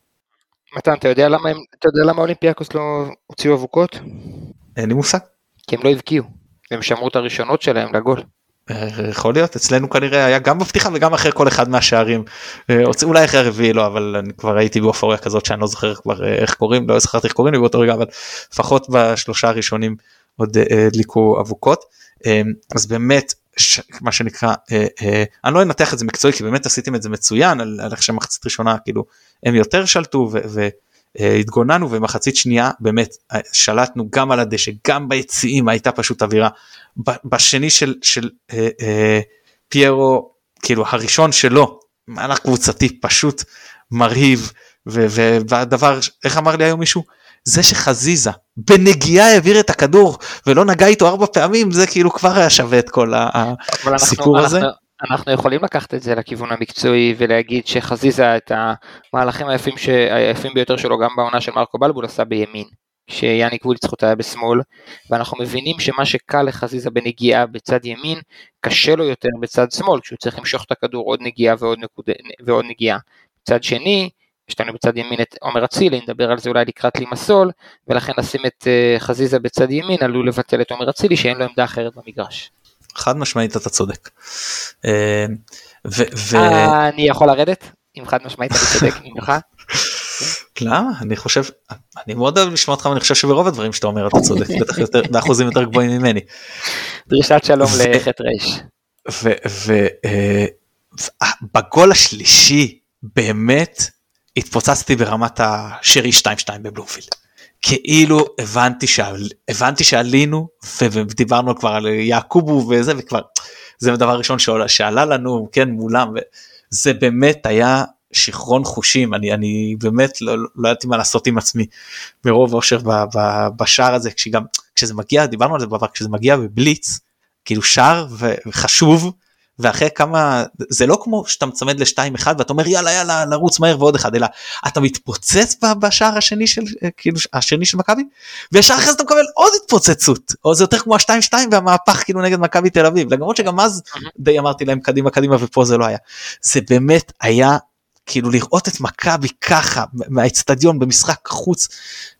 מתן אתה יודע למה אתה יודע למה אולימפיאקוס לא הוציאו אבוקות? אין לי מושג. כי הם לא הבקיעו. הם שמרו את הראשונות שלהם לגול. יכול להיות אצלנו כנראה היה גם בפתיחה וגם אחרי כל אחד מהשערים אה, אולי אחרי הרביעי לא אבל אני כבר הייתי באופוריה כזאת שאני לא זוכר כבר אה, איך קוראים לא זכרתי איך קוראים לי באותו רגע אבל לפחות בשלושה הראשונים עוד אה, הדליקו אבוקות אז באמת מה שנקרא אני לא אנתח את זה מקצועי כי באמת עשיתם את זה מצוין על איך שמחצית ראשונה כאילו הם יותר שלטו והתגוננו ומחצית שנייה באמת שלטנו גם על הדשא גם ביציעים הייתה פשוט אווירה בשני של, של אה, אה, פיירו כאילו הראשון שלו מהלך קבוצתי פשוט מרהיב ו, והדבר איך אמר לי היום מישהו זה שחזיזה בנגיעה העביר את הכדור ולא נגע איתו ארבע פעמים זה כאילו כבר היה שווה את כל הסיפור אנחנו, הזה. אנחנו, אנחנו יכולים לקחת את זה לכיוון המקצועי ולהגיד שחזיזה את המהלכים היפים, ש... היפים ביותר שלו גם בעונה של מרקו בלבול עשה בימין. שיאניק וולצחוט היה בשמאל, ואנחנו מבינים שמה שקל לחזיזה בנגיעה בצד ימין, קשה לו יותר בצד שמאל, כשהוא צריך למשוך את הכדור עוד נגיעה ועוד, נקוד... ועוד נגיעה. בצד שני, יש לנו בצד ימין את עומר אצילי, נדבר על זה אולי לקראת לימסול, ולכן לשים את אה, חזיזה בצד ימין עלול לבטל את עומר אצילי שאין לו עמדה אחרת במגרש. חד משמעית אתה צודק. אה. ו... אני יכול לרדת? אם חד משמעית אני צודק ממך? (laughs) למה? אני חושב, אני מאוד אוהב לשמוע אותך ואני חושב שברוב הדברים שאתה אומר אתה צודק, (laughs) בטח יותר, באחוזים יותר גבוהים ממני. דרישת שלום לחטא רייש. ובגול השלישי באמת התפוצצתי ברמת השרי 2-2 בבלומפילד. כאילו הבנתי, שעל, הבנתי שעלינו ודיברנו כבר על יעקובו וזה וכבר זה הדבר הראשון שעלה, שעלה לנו כן מולם וזה באמת היה שיכרון חושים. אני אני באמת לא, לא ידעתי מה לעשות עם עצמי מרוב אושר בשער הזה כשגם כשזה מגיע דיברנו על זה בעבר כשזה מגיע בבליץ כאילו שער וחשוב ואחרי כמה זה לא כמו שאתה מצמד לשתיים אחד ואתה אומר יאללה יאללה לרוץ מהר ועוד אחד אלא אתה מתפוצץ בשער השני של כאילו השני של מכבי וישר אחרי זה אתה מקבל עוד התפוצצות. או זה יותר כמו השתיים שתיים והמהפך כאילו נגד מכבי תל אביב. למרות שגם אז די אמרתי להם קדימה קדימה ופה זה לא היה. זה באמת היה כאילו לראות את מכבי ככה מהאצטדיון במשחק חוץ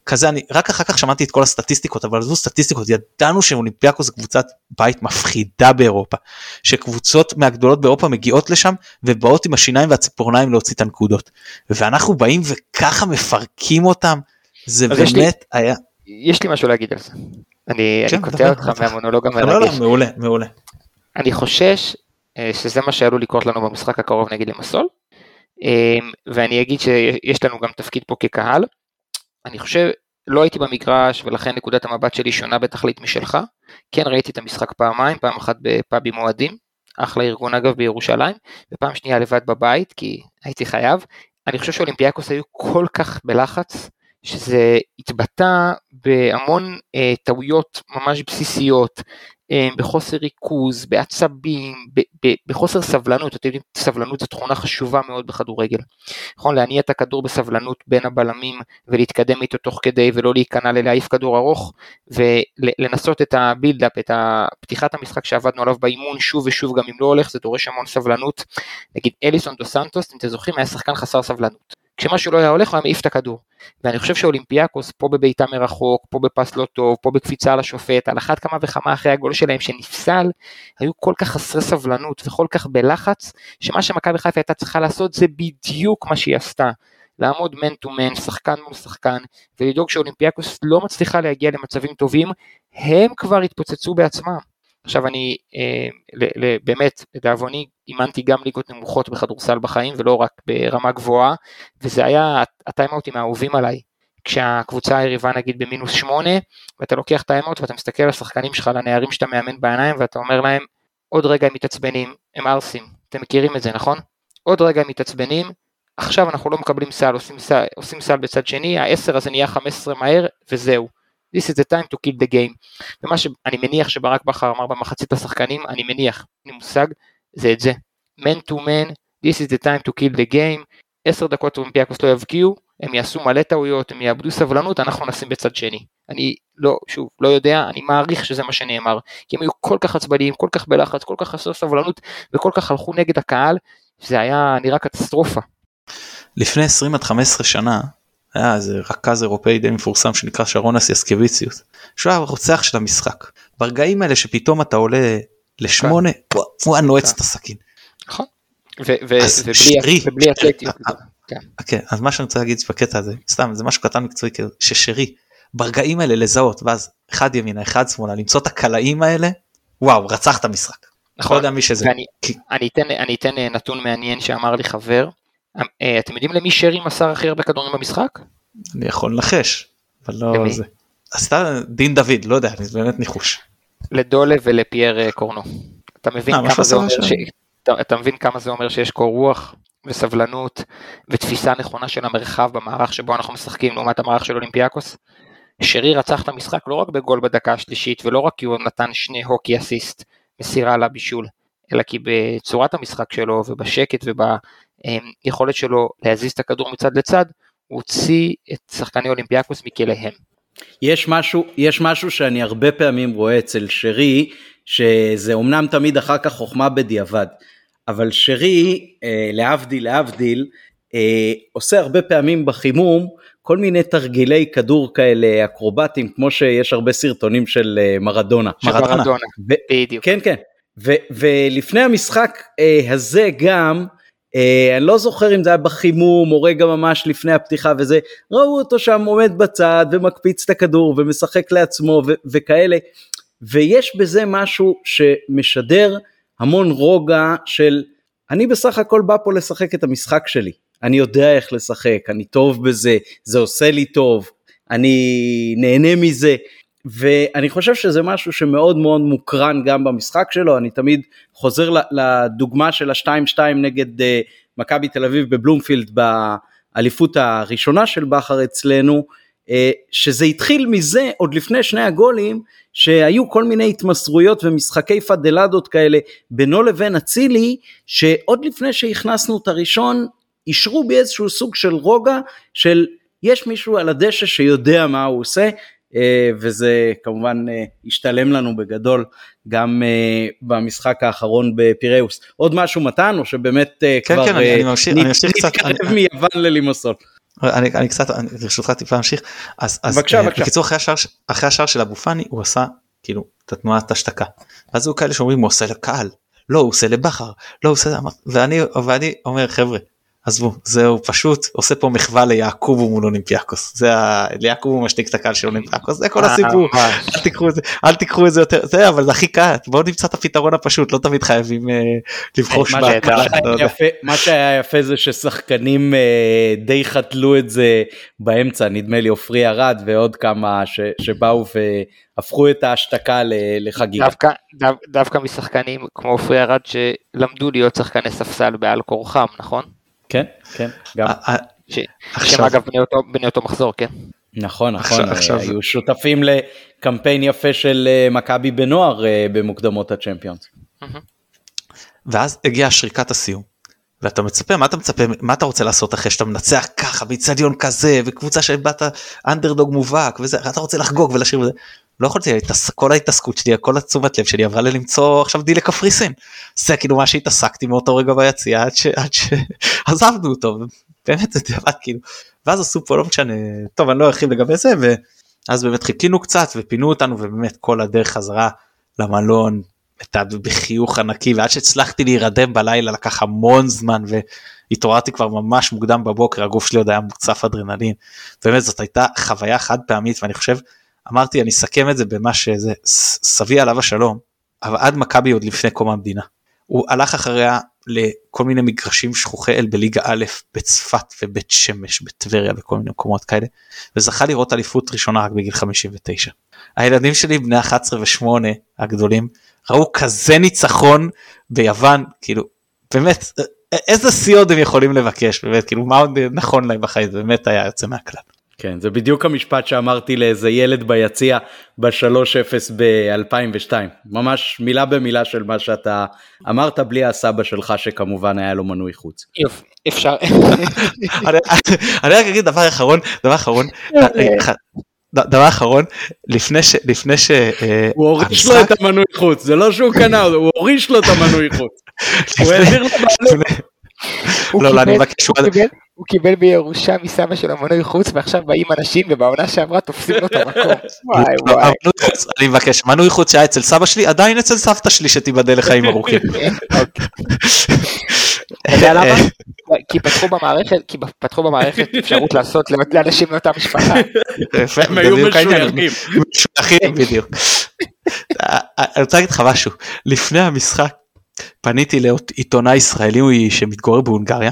כזה אני רק אחר כך שמעתי את כל הסטטיסטיקות אבל זו סטטיסטיקות ידענו שאולימפיאקוס זה קבוצת בית מפחידה באירופה שקבוצות מהגדולות באירופה מגיעות לשם ובאות עם השיניים והציפורניים להוציא את הנקודות ואנחנו באים וככה מפרקים אותם זה באמת לי, היה. יש לי משהו להגיד על זה. אני, כן, אני קוטע אותך מהמונולוג המרגש. לא, לא, מעולה מעולה. אני חושש אה, שזה מה שעלול לקרות לנו במשחק הקרוב נגיד למסול. אמ, ואני אגיד שיש לנו גם תפקיד פה כקהל. אני חושב, לא הייתי במגרש ולכן נקודת המבט שלי שונה בתכלית משלך. כן ראיתי את המשחק פעמיים, פעם אחת בפאבים אוהדים, אחלה ארגון אגב בירושלים, ופעם שנייה לבד בבית כי הייתי חייב. אני חושב שאולימפיאקוס היו כל כך בלחץ, שזה התבטא בהמון אה, טעויות ממש בסיסיות, אה, בחוסר ריכוז, בעצבים, ב, ב, בחוסר סבלנות, אתם יודעים, סבלנות זו תכונה חשובה מאוד בכדורגל. נכון, להניע את הכדור בסבלנות בין הבלמים ולהתקדם איתו תוך כדי ולא להיכנע ללהעיף כדור ארוך ולנסות את ה build-up, את פתיחת המשחק שעבדנו עליו באימון שוב ושוב גם אם לא הולך, זה דורש המון סבלנות. נגיד אליסון דו סנטוס, אם אתם זוכרים, היה שחקן חסר סבלנות. כשמשהו לא היה הולך הוא היה מעיף את הכדור. ואני חושב שאולימפיאקוס פה בבעיטה מרחוק, פה בפס לא טוב, פה בקפיצה על השופט, על אחת כמה וכמה אחרי הגול שלהם שנפסל, היו כל כך חסרי סבלנות וכל כך בלחץ, שמה שמכבי חיפה הייתה צריכה לעשות זה בדיוק מה שהיא עשתה. לעמוד man to man, שחקן מול שחקן, ולדאוג שאולימפיאקוס לא מצליחה להגיע למצבים טובים, הם כבר התפוצצו בעצמם. עכשיו אני אה, באמת לדאבוני אימנתי גם ליגות נמוכות בכדורסל בחיים ולא רק ברמה גבוהה וזה היה הטיימאוטים האהובים עליי. כשהקבוצה היריבה נגיד במינוס שמונה ואתה לוקח טיימאוט ואתה מסתכל על השחקנים שלך על הנערים שאתה מאמן בעיניים ואתה אומר להם עוד רגע הם מתעצבנים הם ערסים. אתם מכירים את זה נכון? עוד רגע הם מתעצבנים עכשיו אנחנו לא מקבלים סל עושים סל, עושים סל בצד שני העשר הזה נהיה 15 מהר וזהו This is the time to kill the game. ומה שאני מניח שברק בכר אמר במחצית לשחקנים, אני מניח, אין לי מושג, זה את זה. man to man, this is the time to kill the game. עשר דקות אולימפיאקוס לא יבקיעו, הם יעשו מלא טעויות, הם יאבדו סבלנות, אנחנו נשים בצד שני. אני לא, שוב, לא יודע, אני מעריך שזה מה שנאמר. כי הם היו כל כך עצבניים, כל כך בלחץ, כל כך חסר סבלנות, וכל כך הלכו נגד הקהל, זה היה נראה קטסטרופה. לפני 20 עד 15 שנה היה איזה רכז אירופאי די מפורסם שנקרא שרונס יסקוויציוס שהוא היה רוצח של המשחק ברגעים האלה שפתאום אתה עולה לשמונה כן. הוא היה נועץ את הסכין. נכון. ובלי אתלטיות. אה, כן. כן אז מה שאני רוצה להגיד בקטע הזה סתם זה משהו קטן מקצועי ששרי ברגעים האלה לזהות ואז אחד ימינה אחד שמאלה למצוא את הקלעים האלה וואו רצח את המשחק. נכון. לא יודע מי שזה. אני אתן נתון מעניין שאמר לי חבר אה, אתם יודעים למי שרי מסר הכי הרבה כדורים במשחק? אני יכול לנחש, אבל לא זה. עשתה דין דוד, לא יודע, זה באמת ניחוש. לדולה ולפייר אה, קורנו. אתה מבין אה, כמה זה אומר ש... אתה מבין כמה זה אומר שיש קור רוח וסבלנות ותפיסה נכונה של המרחב במערך שבו אנחנו משחקים לעומת המערך של אולימפיאקוס? שרי רצח את המשחק לא רק בגול בדקה השלישית ולא רק כי הוא נתן שני הוקי אסיסט מסירה לבישול, אלא כי בצורת המשחק שלו ובשקט וב... היכולת שלו להזיז את הכדור מצד לצד, הוא הוציא את שחקני אולימפיאקוס מכליהם. יש משהו, יש משהו שאני הרבה פעמים רואה אצל שרי, שזה אומנם תמיד אחר כך חוכמה בדיעבד, אבל שרי, אה, להבדיל להבדיל, אה, עושה הרבה פעמים בחימום כל מיני תרגילי כדור כאלה אקרובטיים, כמו שיש הרבה סרטונים של אה, מרדונה. מרדונה, בדיוק. כן, כן. ו- ולפני המשחק אה, הזה גם, אני לא זוכר אם זה היה בחימום או רגע ממש לפני הפתיחה וזה, ראו אותו שם עומד בצד ומקפיץ את הכדור ומשחק לעצמו ו- וכאלה, ויש בזה משהו שמשדר המון רוגע של אני בסך הכל בא פה לשחק את המשחק שלי, אני יודע איך לשחק, אני טוב בזה, זה עושה לי טוב, אני נהנה מזה, ואני חושב שזה משהו שמאוד מאוד מוקרן גם במשחק שלו, אני תמיד חוזר לדוגמה של ה-2-2 נגד אה, מכבי תל אביב בבלומפילד באליפות הראשונה של בכר אצלנו, אה, שזה התחיל מזה עוד לפני שני הגולים, שהיו כל מיני התמסרויות ומשחקי פדלדות כאלה בינו לבין אצילי, שעוד לפני שהכנסנו את הראשון, אישרו בי איזשהו סוג של רוגע של יש מישהו על הדשא שיודע מה הוא עושה, וזה כמובן אה, השתלם לנו בגדול גם אה, במשחק האחרון בפיראוס. עוד משהו מתן או שבאמת כן, כבר כן, אני ממשיך, אני ממשיך קצת, נתקרב מיוון ללימוסול. אני, אני קצת ברשותך טיפה להמשיך אז, אז בבקשה, בבקשה. בקיצור אחרי השער, אחרי השער של אבו פאני הוא עשה כאילו את התנועת השתקה אז הוא כאלה שאומרים הוא עושה לקהל לא הוא עושה לבכר לא הוא עושה ואני ואני אומר חבר'ה עזבו זהו פשוט עושה פה מחווה ליעקובו מול אולימפיאקוס. זה ליעקובו משתיק את הקהל של אולימפיאקוס זה כל אה, הסיפור. אל תיקחו את זה אל תיקחו את זה יותר זה אבל זה הכי קל בואו נמצא את הפתרון הפשוט לא תמיד חייבים אה, לבחוש מה שהיה יפה זה ששחקנים אה, די חתלו את זה באמצע נדמה לי עופרי ארד ועוד כמה שבאו והפכו את ההשתקה לחגיגה. דווקא, דווקא משחקנים כמו עופרי ארד שלמדו להיות שחקני ספסל בעל כורחם נכון? כן, כן, גם. שהם אגב בני אותו מחזור, כן? נכון, נכון, עכשיו, היו שותפים לקמפיין יפה של אה, מכבי בנוער אה, במוקדמות הצ'מפיונס. ואז הגיעה שריקת הסיום. ואתה מצפה מה אתה מצפה מה אתה רוצה לעשות אחרי שאתה מנצח ככה באיצטדיון כזה וקבוצה שבאת אנדרדוג מובהק וזה אתה רוצה לחגוג ולשיר וזה. לא יכולתי כל ההתעסקות שלי כל התשומת לב שלי עברה ללמצוא עכשיו דיל לקפריסין. זה כאילו מה שהתעסקתי מאותו רגע ביציאה עד. עד שעזבנו אותו באמת זה דבר כאילו ואז עשו פה לא משנה טוב אני לא ארחיב לגבי זה ואז באמת חיכינו קצת ופינו אותנו ובאמת כל הדרך חזרה למלון בחיוך ענקי ועד שהצלחתי להירדם בלילה לקח המון זמן והתעוררתי כבר ממש מוקדם בבוקר הגוף שלי עוד היה מוצף אדרנלין. באמת זאת הייתה חוויה חד פעמית ואני חושב אמרתי אני אסכם את זה במה שזה סבי עליו השלום אבל עד מכבי עוד לפני קום המדינה. הוא הלך אחריה לכל מיני מגרשים שכוחי אל בליגה א' בצפת ובית שמש בטבריה וכל מיני מקומות כאלה וזכה לראות אליפות ראשונה רק בגיל 59. הילדים שלי בני 11 ו8 הגדולים ראו כזה ניצחון ביוון כאילו באמת איזה שיא עוד הם יכולים לבקש באמת כאילו מה עוד נכון להם בחיים זה באמת היה יוצא מהכלל. כן זה בדיוק המשפט שאמרתי לאיזה ילד ביציע ב-3-0 ב-2002 ממש מילה במילה של מה שאתה אמרת בלי הסבא שלך שכמובן היה לו מנוי חוץ. יופי אפשר. (laughs) אני רק אגיד דבר אחרון דבר אחרון דבר אחרון לפני ש לפני ש אה, הוא הוריש לו את המנוי חוץ זה לא שהוא קנה הוא הוריש לו את המנוי חוץ. (laughs) הוא העביר לו לא, לא, אני מבקש, הוא קיבל בירושה מסבא שלו מנוי חוץ ועכשיו באים אנשים ובעונה שעברה תופסים לו את המקום. (laughs) וואי לא, וואי. אני מבקש מנוי חוץ שהיה אצל סבא שלי עדיין אצל סבתא שלי שתיבדל לחיים ארוכים. (laughs) כי פתחו במערכת כי פתחו במערכת אפשרות לעשות לאנשים מאותה משפחה. הם היו משוייכים. משוייכים בדיוק. אני רוצה להגיד לך משהו לפני המשחק פניתי לעיתונאי ישראלי שמתגורר בהונגריה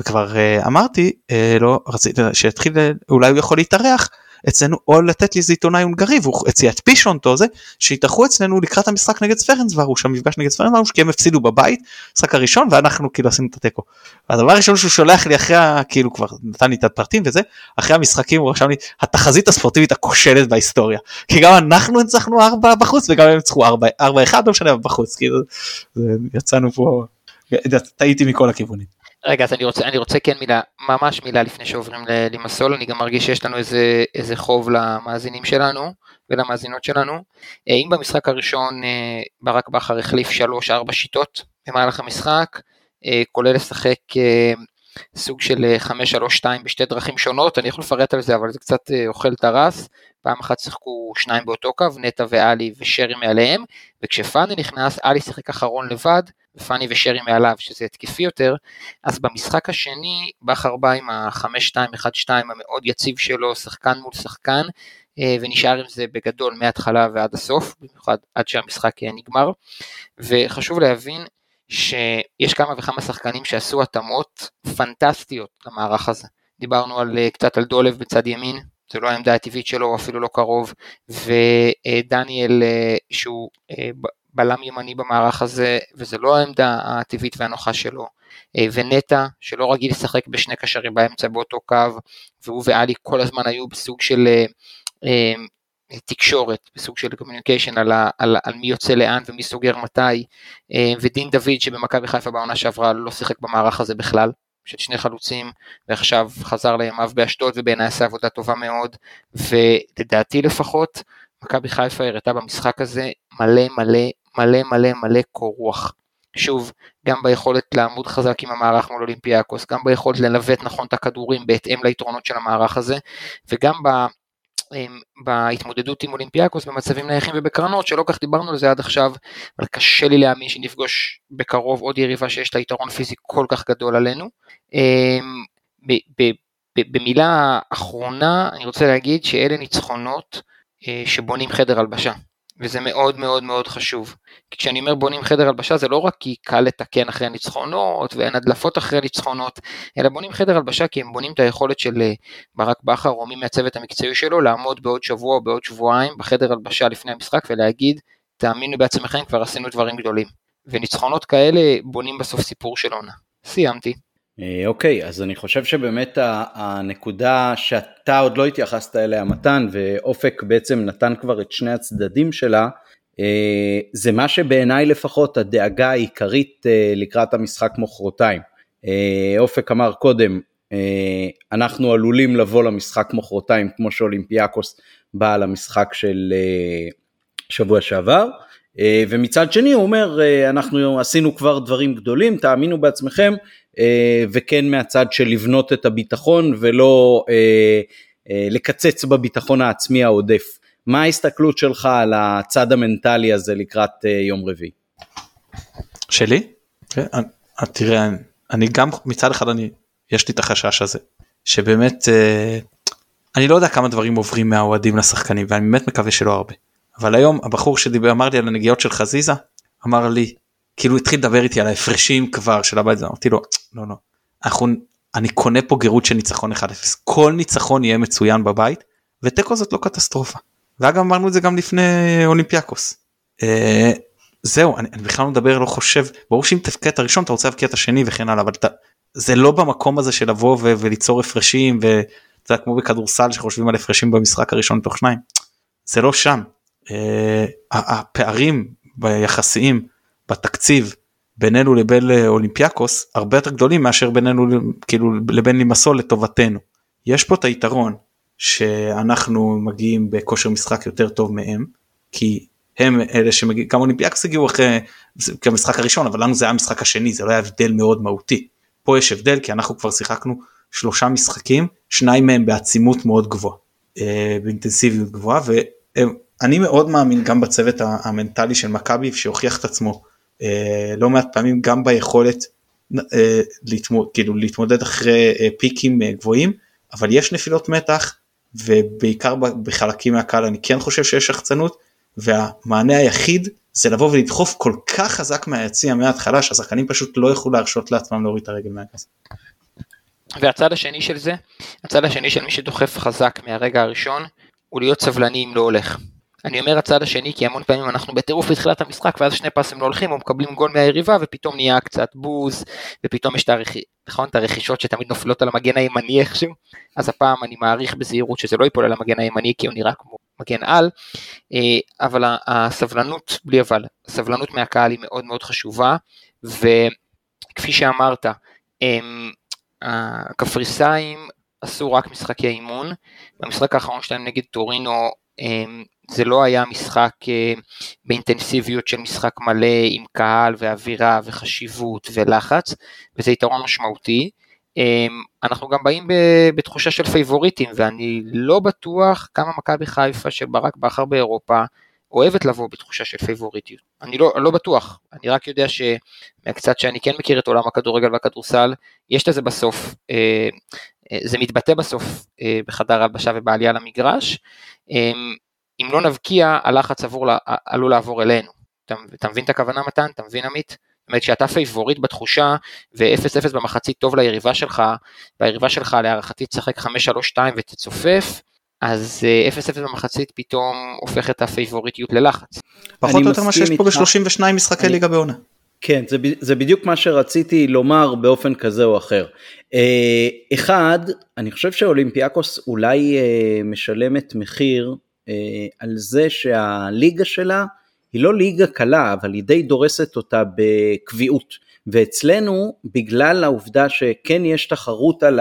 וכבר uh, אמרתי uh, לא רציתי שיתחיל אולי הוא יכול להתארח אצלנו או לתת לי איזה עיתונאי הונגרי והוא הציע את פישונטו זה שהתארחו אצלנו לקראת המשחק נגד ספרנסברוש המפגש נגד ספרנסברוש כי הם הפסידו בבית משחק הראשון ואנחנו כאילו עשינו את התיקו. הדבר הראשון שהוא שולח לי אחרי כאילו כבר נתן לי את הפרטים וזה אחרי המשחקים הוא רשם לי התחזית הספורטיבית הכושלת בהיסטוריה כי גם אנחנו ניצחנו ארבע בחוץ וגם הם ניצחו ארבע ארבע אחד לא משנה בחוץ כאילו יצאנו פה טעיתי מכל הכיוונים. רגע, אז אני רוצה, אני רוצה כן מילה, ממש מילה לפני שעוברים למסול, אני גם מרגיש שיש לנו איזה, איזה חוב למאזינים שלנו ולמאזינות שלנו. אה, אם במשחק הראשון אה, ברק בכר החליף 3-4 שיטות במהלך המשחק, אה, כולל לשחק סוג של 5-3-2 בשתי דרכים שונות, אני יכול לפרט על זה, אבל זה קצת אוכל את הרס. פעם אחת שיחקו שניים באותו קו, נטע ואלי ושרי מעליהם, וכשפאני נכנס, אלי שיחק אחרון לבד, ופאני ושרי מעליו, שזה התקפי יותר, אז במשחק השני, בכר בא עם ה-5-2-1-2 המאוד יציב שלו, שחקן מול שחקן, אה, ונשאר עם זה בגדול מההתחלה ועד הסוף, במיוחד עד שהמשחק נגמר, וחשוב להבין שיש כמה וכמה שחקנים שעשו התאמות פנטסטיות למערך הזה. דיברנו על, אה, קצת על דולב בצד ימין, זה לא העמדה הטבעית שלו, אפילו לא קרוב, ודניאל אה, שהוא בלם ימני במערך הזה, וזה לא העמדה הטבעית והנוחה שלו. אה, ונטע, שלא רגיל לשחק בשני קשרים באמצע באותו קו, והוא ואלי כל הזמן היו בסוג של אה, אה, תקשורת, בסוג של communication על, על, על מי יוצא לאן ומי סוגר מתי, ודין דוד שבמכבי חיפה בעונה שעברה לא שיחק במערך הזה בכלל, של שני חלוצים, ועכשיו חזר לימיו באשדוד ובעיניי עשה עבודה טובה מאוד, ולדעתי לפחות, מכבי חיפה הראתה במשחק הזה מלא מלא מלא מלא מלא קור רוח. שוב, גם ביכולת לעמוד חזק עם המערך מול אולימפיאקוס, גם ביכולת לנווט נכון את הכדורים בהתאם ליתרונות של המערך הזה, וגם ב... בהתמודדות עם אולימפיאקוס במצבים נייחים ובקרנות שלא כך דיברנו על זה עד עכשיו אבל קשה לי להאמין שנפגוש בקרוב עוד יריבה שיש לה יתרון פיזי כל כך גדול עלינו. אמ, במילה אחרונה אני רוצה להגיד שאלה ניצחונות שבונים חדר הלבשה. וזה מאוד מאוד מאוד חשוב. כי כשאני אומר בונים חדר הלבשה זה לא רק כי קל לתקן אחרי ניצחונות ואין הדלפות אחרי ניצחונות, אלא בונים חדר הלבשה כי הם בונים את היכולת של אה, ברק בכר או מי מהצוות המקצועי שלו לעמוד בעוד שבוע או בעוד שבועיים בחדר הלבשה לפני המשחק ולהגיד תאמינו בעצמכם כבר עשינו דברים גדולים. וניצחונות כאלה בונים בסוף סיפור של עונה. סיימתי. אה, אוקיי, אז אני חושב שבאמת הנקודה שאתה עוד לא התייחסת אליה, מתן, ואופק בעצם נתן כבר את שני הצדדים שלה, אה, זה מה שבעיניי לפחות הדאגה העיקרית אה, לקראת המשחק מוחרתיים. אופק אמר קודם, אנחנו עלולים לבוא למשחק מוחרתיים כמו שאולימפיאקוס באה למשחק של שבוע שעבר, ומצד שני הוא אומר, אנחנו עשינו כבר דברים גדולים, תאמינו בעצמכם, וכן מהצד של לבנות את הביטחון ולא אה, אה, לקצץ בביטחון העצמי העודף. מה ההסתכלות שלך על הצד המנטלי הזה לקראת יום רביעי? שלי? כן, תראה, אני גם מצד אחד אני, יש לי את החשש הזה, שבאמת, אני לא יודע כמה דברים עוברים מהאוהדים לשחקנים ואני באמת מקווה שלא הרבה. אבל היום הבחור שדיבר אמר לי על הנגיעות של חזיזה, אמר לי, כאילו התחיל לדבר איתי על ההפרשים כבר של הבית, אמרתי לו, לא, לא. אנחנו, אני קונה פה גירות של ניצחון 1-0. כל ניצחון יהיה מצוין בבית, ותיקו זאת לא קטסטרופה. ואגב אמרנו את זה גם לפני אולימפיאקוס. אה, זהו, אני, אני בכלל לא מדבר, לא חושב, ברור שאם תבקיע את הראשון אתה רוצה להבקיע את השני וכן הלאה, אבל אתה, זה לא במקום הזה של לבוא ו, וליצור הפרשים, יודע, כמו בכדורסל שחושבים על הפרשים במשחק הראשון תוך שניים. זה לא שם. אה, הפערים ביחסיים בתקציב בינינו לבין אולימפיאקוס הרבה יותר גדולים מאשר בינינו כאילו לבין לימסול לטובתנו. יש פה את היתרון שאנחנו מגיעים בכושר משחק יותר טוב מהם כי הם אלה שמגיעים גם אולימפיאקוס הגיעו אחרי כמשחק הראשון אבל לנו זה היה המשחק השני זה לא היה הבדל מאוד מהותי. פה יש הבדל כי אנחנו כבר שיחקנו שלושה משחקים שניים מהם בעצימות מאוד גבוהה אה, באינטנסיביות גבוהה ואני מאוד מאמין גם בצוות המנטלי של מכבי שהוכיח את עצמו אה, לא מעט פעמים גם ביכולת אה, להתמוד, כאילו להתמודד אחרי אה, פיקים גבוהים אבל יש נפילות מתח ובעיקר בחלקים מהקהל אני כן חושב שיש שחצנות והמענה היחיד זה לבוא ולדחוף כל כך חזק מהיציע מההתחלה שהשחקנים פשוט לא יוכלו להרשות לעצמם להוריד את הרגל מהגז. והצד השני של זה, הצד השני של מי שדוחף חזק מהרגע הראשון הוא להיות סבלני אם לא הולך. אני אומר הצד השני כי המון פעמים אנחנו בטירוף בתחילת המשחק ואז שני פסים לא הולכים או מקבלים גול מהיריבה ופתאום נהיה קצת בוז ופתאום יש את, הרכ... נכון, את הרכישות שתמיד נופלות על המגן הימני איכשהו. אז הפעם אני מעריך בזהירות שזה לא ייפול על המגן הימני כי הוא נראה כמו מגן על. אה, אבל הסבלנות בלי אבל הסבלנות מהקהל היא מאוד מאוד חשובה וכפי שאמרת הקפריסאים עשו רק משחקי אימון. במשחק האחרון שלהם נגד טורינו זה לא היה משחק אה, באינטנסיביות של משחק מלא עם קהל ואווירה וחשיבות ולחץ, וזה יתרון משמעותי. אמ, אנחנו גם באים בתחושה של פייבוריטים, ואני לא בטוח כמה מכבי חיפה של ברק בכר באירופה אוהבת לבוא בתחושה של פייבוריטיות. אני לא, לא בטוח, אני רק יודע שמקצת שאני כן מכיר את עולם הכדורגל והכדורסל, יש לזה בסוף, אה, זה מתבטא בסוף בחדר הלבשה ובעלייה למגרש. אמ, אם לא נבקיע, הלחץ עבור, עלול לעבור אלינו. אתה, אתה מבין את הכוונה מתן? אתה מבין עמית? זאת אומרת שאתה פייבוריט בתחושה ו-0-0 במחצית טוב ליריבה שלך, והיריבה שלך להערכתי תשחק 5-3-2 ותצופף, אז 0-0 אה, במחצית פתאום הופך את הפייבוריטיות ללחץ. פחות או יותר מה שיש פה ב-32 משחקי ליגה בעונה. כן, זה, זה בדיוק מה שרציתי לומר באופן כזה או אחר. אה, אחד, אני חושב שאולימפיאקוס אולי אה, משלמת מחיר אה, על זה שהליגה שלה היא לא ליגה קלה, אבל היא די דורסת אותה בקביעות. ואצלנו, בגלל העובדה שכן יש תחרות על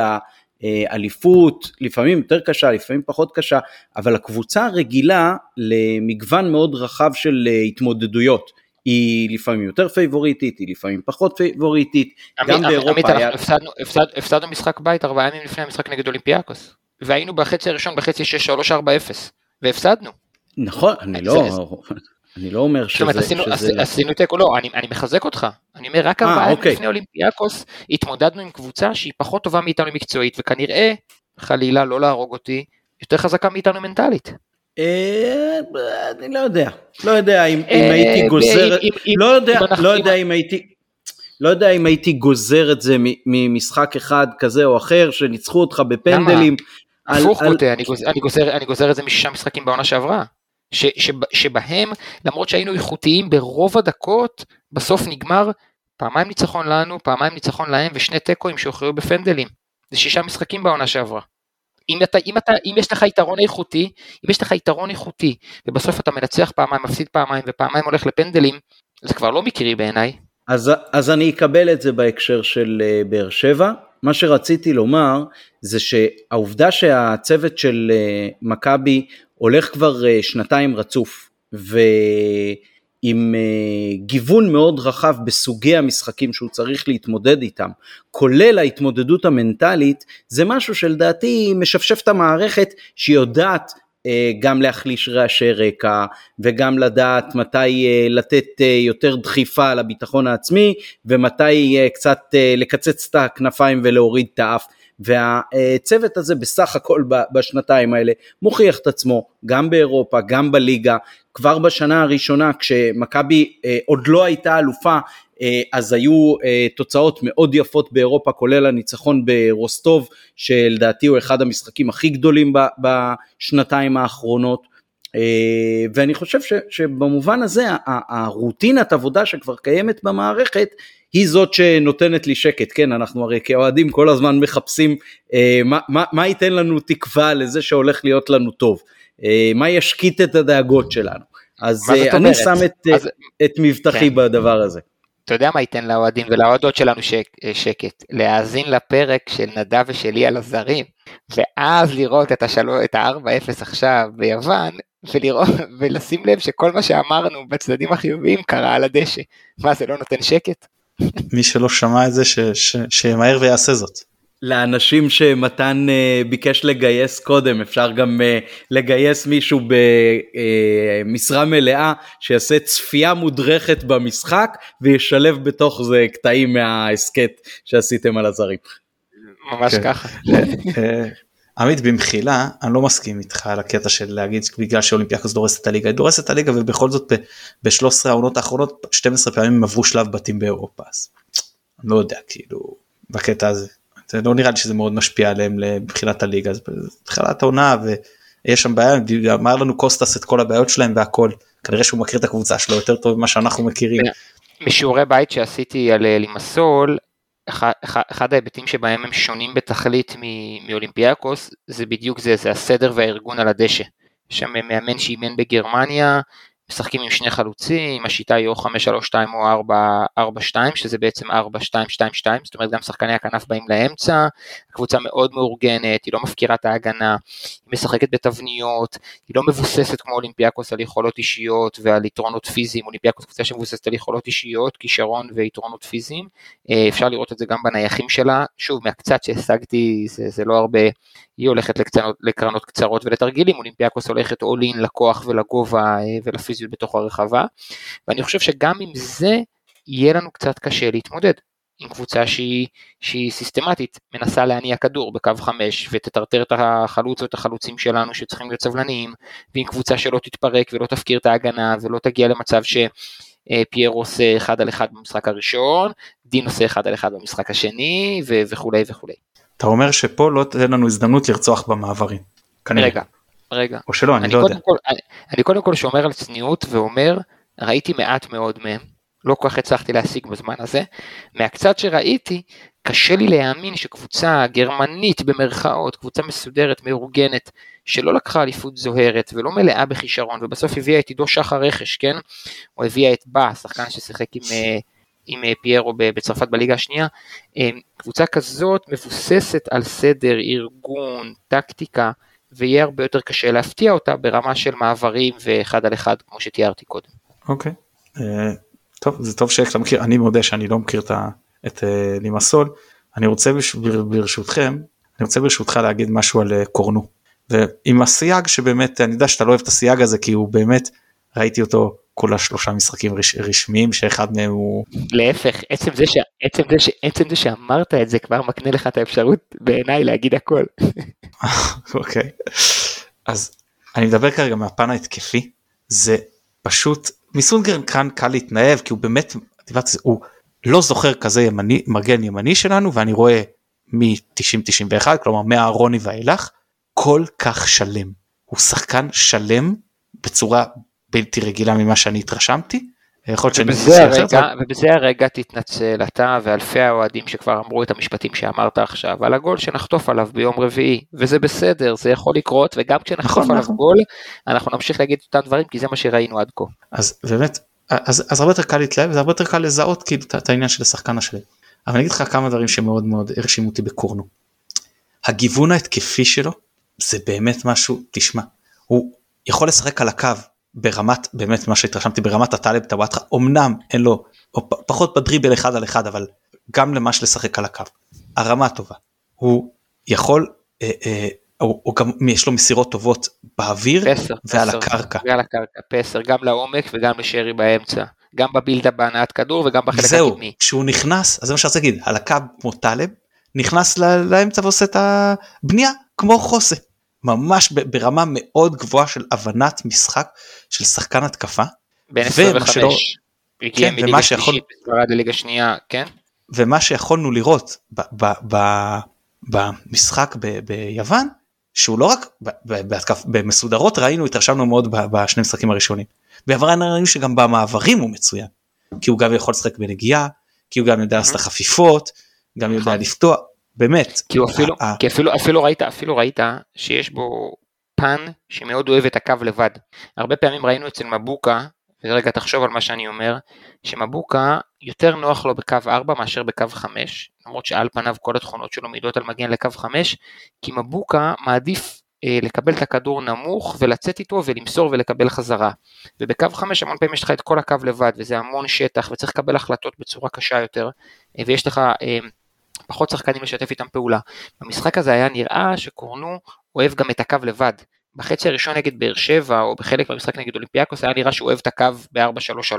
האליפות, לפעמים יותר קשה, לפעמים פחות קשה, אבל הקבוצה רגילה למגוון מאוד רחב של התמודדויות. היא לפעמים יותר פייבוריטית, היא לפעמים פחות פייבוריטית, גם באירופה היה... הפסדנו, הפסד, הפסדנו משחק בית ארבעה ימים לפני המשחק נגד אולימפיאקוס, והיינו בחצי הראשון בחצי 6-3-4-0. והפסדנו. נכון, אני לא, אני לא אומר שזה... זאת אומרת, עשינו תיקו, לא, אני מחזק אותך. אני אומר, רק ארבעה ימים אוקיי. לפני אולימפיאקוס התמודדנו עם קבוצה שהיא פחות טובה מאיתנו מקצועית, וכנראה, חלילה, לא להרוג אותי, יותר חזקה מאיתנו מנטלית. אה, אני לא יודע, לא יודע אם אה, הייתי גוזר, לא יודע, לא יודע אם הייתי... לא יודע אם הייתי גוזר את זה ממשחק אחד כזה או אחר שניצחו אותך בפנדלים. הפוך גוזר, אני גוזר את זה משישה משחקים בעונה שעברה. ש, ש, שבהם למרות שהיינו איכותיים ברוב הדקות בסוף נגמר פעמיים ניצחון לנו, פעמיים ניצחון להם ושני תיקואים שהוכרעו בפנדלים. זה שישה משחקים בעונה שעברה. אם, אתה, אם, אתה, אם יש לך יתרון איכותי, אם יש לך יתרון איכותי, ובסוף אתה מנצח פעמיים, מפסיד פעמיים, ופעמיים הולך לפנדלים, זה כבר לא מקרי בעיניי. אז, אז אני אקבל את זה בהקשר של uh, באר שבע. מה שרציתי לומר זה שהעובדה שהצוות של uh, מכבי הולך כבר uh, שנתיים רצוף, ו... עם uh, גיוון מאוד רחב בסוגי המשחקים שהוא צריך להתמודד איתם, כולל ההתמודדות המנטלית, זה משהו שלדעתי משפשף את המערכת שהיא יודעת uh, גם להחליש רעשי רקע וגם לדעת מתי uh, לתת יותר דחיפה לביטחון העצמי ומתי קצת לקצץ את הכנפיים ולהוריד את האף. והצוות הזה בסך הכל בשנתיים האלה מוכיח את עצמו גם באירופה, גם בליגה, כבר בשנה הראשונה כשמכבי אה, עוד לא הייתה אלופה אה, אז היו אה, תוצאות מאוד יפות באירופה כולל הניצחון ברוסטוב שלדעתי הוא אחד המשחקים הכי גדולים בשנתיים האחרונות ואני חושב ש, שבמובן הזה הרוטינת עבודה שכבר קיימת במערכת היא זאת שנותנת לי שקט, כן, אנחנו הרי כאוהדים כל הזמן מחפשים אה, מה, מה, מה ייתן לנו תקווה לזה שהולך להיות לנו טוב, אה, מה ישקיט את הדאגות שלנו. אז אה, אני שם את, אז... את מבטחי כן. בדבר הזה. אתה יודע מה ייתן לאוהדים ולאוהדות שלנו שק, אה, שקט? להאזין לפרק של נדב ושלי על הזרים, ואז לראות את ה-4-0 עכשיו ביוון, ולראות, ולשים לב שכל מה שאמרנו בצדדים החיוביים קרה על הדשא. מה, זה לא נותן שקט? מי שלא שמע את זה, שימהר ויעשה זאת. לאנשים שמתן uh, ביקש לגייס קודם, אפשר גם uh, לגייס מישהו במשרה uh, מלאה שיעשה צפייה מודרכת במשחק וישלב בתוך זה קטעים מההסכת שעשיתם על הזרים. ממש כן. ככה. עמית במחילה אני לא מסכים איתך על הקטע של להגיד בגלל שאולימפיאקוס דורסת את הליגה היא דורסת את הליגה ובכל זאת ב-13 העונות האחרונות 12 פעמים הם עברו שלב בתים באירופה אז אני לא יודע כאילו בקטע הזה זה לא נראה לי שזה מאוד משפיע עליהם מבחינת הליגה אז בתחילת העונה ויש שם בעיה אמר לנו קוסטס את כל הבעיות שלהם והכל כנראה שהוא מכיר את הקבוצה שלו יותר טוב ממה שאנחנו מכירים. משיעורי בית שעשיתי על אה, לימסול אחד, אחד ההיבטים שבהם הם שונים בתכלית מאולימפיאקוס זה בדיוק זה, זה הסדר והארגון על הדשא. יש שם מאמן שאימן בגרמניה, משחקים עם שני חלוצים, השיטה היא או 5-3-2 או 4-4-2 שזה בעצם 4-2-2-2 זאת אומרת גם שחקני הכנף באים לאמצע, קבוצה מאוד מאורגנת, היא לא מפקירה את ההגנה, היא משחקת בתבניות, היא לא מבוססת כמו אולימפיאקוס על יכולות אישיות ועל יתרונות פיזיים, אולימפיאקוס קבוצה שמבוססת על יכולות אישיות, כישרון ויתרונות פיזיים, אה, אפשר לראות את זה גם בנייחים שלה, שוב מהקצת שהשגתי זה, זה לא הרבה, היא הולכת לקצנות, לקרנות קצרות ולתרגילים, אולימפיאקוס הולכת all in לכוח ולגובה אה, ולפיזיות בתוך הרחבה, ואני חושב שגם עם זה יהיה לנו קצת קשה להתמודד. עם קבוצה שהיא, שהיא סיסטמטית מנסה להניע כדור בקו 5 ותטרטר את החלוץ או את החלוצים שלנו שצריכים להיות סבלניים ועם קבוצה שלא תתפרק ולא תפקיר את ההגנה ולא תגיע למצב שפיירו עושה אחד על אחד במשחק הראשון, דין עושה אחד על אחד במשחק השני ו- וכולי וכולי. אתה אומר שפה לא תהיה לנו הזדמנות לרצוח במעברים. כנראה. רגע, רגע. או שלא, אני, אני לא יודע. כל, אני, אני קודם כל שומר על צניעות ואומר, ראיתי מעט מאוד מהם, לא כל כך הצלחתי להשיג בזמן הזה. מהקצת שראיתי, קשה לי להאמין שקבוצה גרמנית במרכאות, קבוצה מסודרת, מאורגנת, שלא לקחה אליפות זוהרת ולא מלאה בכישרון, ובסוף הביאה את עידו שחר רכש, כן? או הביאה את בא, שחקן ששיחק עם, אה, עם אה, פיירו בצרפת בליגה השנייה. אה, קבוצה כזאת מבוססת על סדר, ארגון, טקטיקה, ויהיה הרבה יותר קשה להפתיע אותה ברמה של מעברים ואחד על אחד, כמו שתיארתי קודם. אוקיי. Okay. טוב זה טוב שאתה מכיר אני מודה שאני לא מכיר את, את אה, לימסול אני רוצה ברשותכם אני רוצה ברשותך להגיד משהו על אה, קורנו ועם הסייג שבאמת אני יודע שאתה לא אוהב את הסייג הזה כי הוא באמת ראיתי אותו כל השלושה משחקים רש, רשמיים שאחד מהם הוא להפך עצם זה, ש... עצם, זה ש... עצם זה שאמרת את זה כבר מקנה לך את האפשרות בעיניי להגיד הכל. (laughs) אוקיי. אז אני מדבר כרגע מהפן ההתקפי. זה פשוט מסונגרן כאן קל להתנהב כי הוא באמת הוא לא זוכר כזה ימני מגן ימני שלנו ואני רואה מ-90-91 כלומר מהרוני ואילך כל כך שלם. הוא שחקן שלם בצורה בלתי רגילה ממה שאני התרשמתי יכול להיות שאני ובזה הרגע, אבל- ובזה הרגע תתנצל אתה ואלפי האוהדים שכבר אמרו את המשפטים שאמרת עכשיו על הגול שנחטוף עליו ביום רביעי וזה בסדר זה יכול לקרות וגם כשנחטוף נכון, עליו נכון. גול אנחנו נמשיך להגיד את אותם דברים כי זה מה שראינו עד כה. אז באמת אז, אז הרבה יותר קל להתלהב זה הרבה יותר קל לזהות כאילו את- העניין של השחקן השלם. אבל אני אגיד לך כמה דברים שמאוד מאוד הרשימו אותי בקורנו. הגיוון ההתקפי שלו זה באמת משהו תשמע הוא יכול לשחק על הקו ברמת באמת מה שהתרשמתי ברמת הטלב טוואטחה אמנם אין לו או פ- פחות בדריבל אחד על אחד אבל גם למש לשחק על הקו הרמה טובה הוא יכול אה, אה, הוא, הוא גם יש לו מסירות טובות באוויר פסר, ועל פסר, הקרקע. ועל הקרקע, פסר, גם לעומק וגם לשרי באמצע, גם בבילדה בהנעת כדור וגם בחלק זהו, הקדמי. כשהוא נכנס, אז זה מה שאני רוצה להגיד, על הקו כמו טלב, נכנס לאמצע ועושה את הבנייה כמו חוסה. ממש ברמה מאוד גבוהה של הבנת משחק של שחקן התקפה, בין ומה 25, שלא- הגיע כן, מליגה שלישית בספרד לליגה שנייה, כן? ומה שיכולנו לראות ב- ב- ב- במשחק ב- ביוון, שהוא לא רק בהתקף, במסודרות ראינו, התרשמנו מאוד בשני משחקים הראשונים. ביוון ראינו שגם במעברים הוא מצוין, כי הוא גם יכול לשחק בנגיעה, כי הוא גם יודע לעשות את החפיפות, גם יודע נכון. לפתוח, באמת. כי הוא אפילו, ה- ה- כי אפילו, אפילו ראית, אפילו ראית שיש בו פן שמאוד אוהב את הקו לבד. הרבה פעמים ראינו אצל מבוקה, ורגע תחשוב על מה שאני אומר, שמבוקה יותר נוח לו בקו 4 מאשר בקו 5, למרות שעל פניו כל התכונות שלו מעידות על מגן לקו 5, כי מבוקה מעדיף אה, לקבל את הכדור נמוך ולצאת איתו ולמסור ולקבל חזרה. ובקו 5 המון פעמים יש לך את כל הקו לבד וזה המון שטח וצריך לקבל החלטות בצורה קשה יותר, אה, ויש לך אה, פחות שחקנים לשתף איתם פעולה. במשחק הזה היה נראה שקורנו אוהב גם את הקו לבד. בחצי הראשון נגד באר שבע או בחלק מהמשחק נגד אולימפיאקוס היה נראה שהוא אוהב את הקו ב-4-3-3,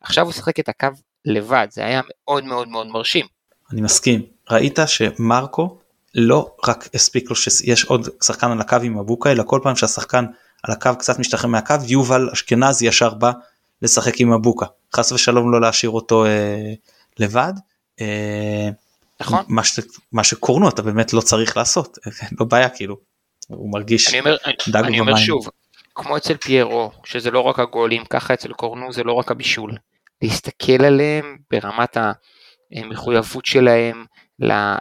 עכשיו הוא שיחק את הקו לבד, זה היה מאוד מאוד מאוד מרשים. אני מסכים. ראית שמרקו לא רק הספיק לו שיש עוד שחקן על הקו עם מבוקה, אלא כל פעם שהשחקן על הקו קצת משתחרר מהקו, יובל אשכנזי ישר בא לשחק עם מבוקה. חס ושלום לא להשאיר אותו אה, לבד. אה, נכון? מה, ש, מה שקורנו אתה באמת לא צריך לעשות, (laughs) לא בעיה כאילו. הוא מרגיש אני אומר, אני, דג אני אומר במים. שוב, כמו אצל פיירו, שזה לא רק הגולים, ככה אצל קורנו זה לא רק הבישול. להסתכל עליהם ברמת המחויבות שלהם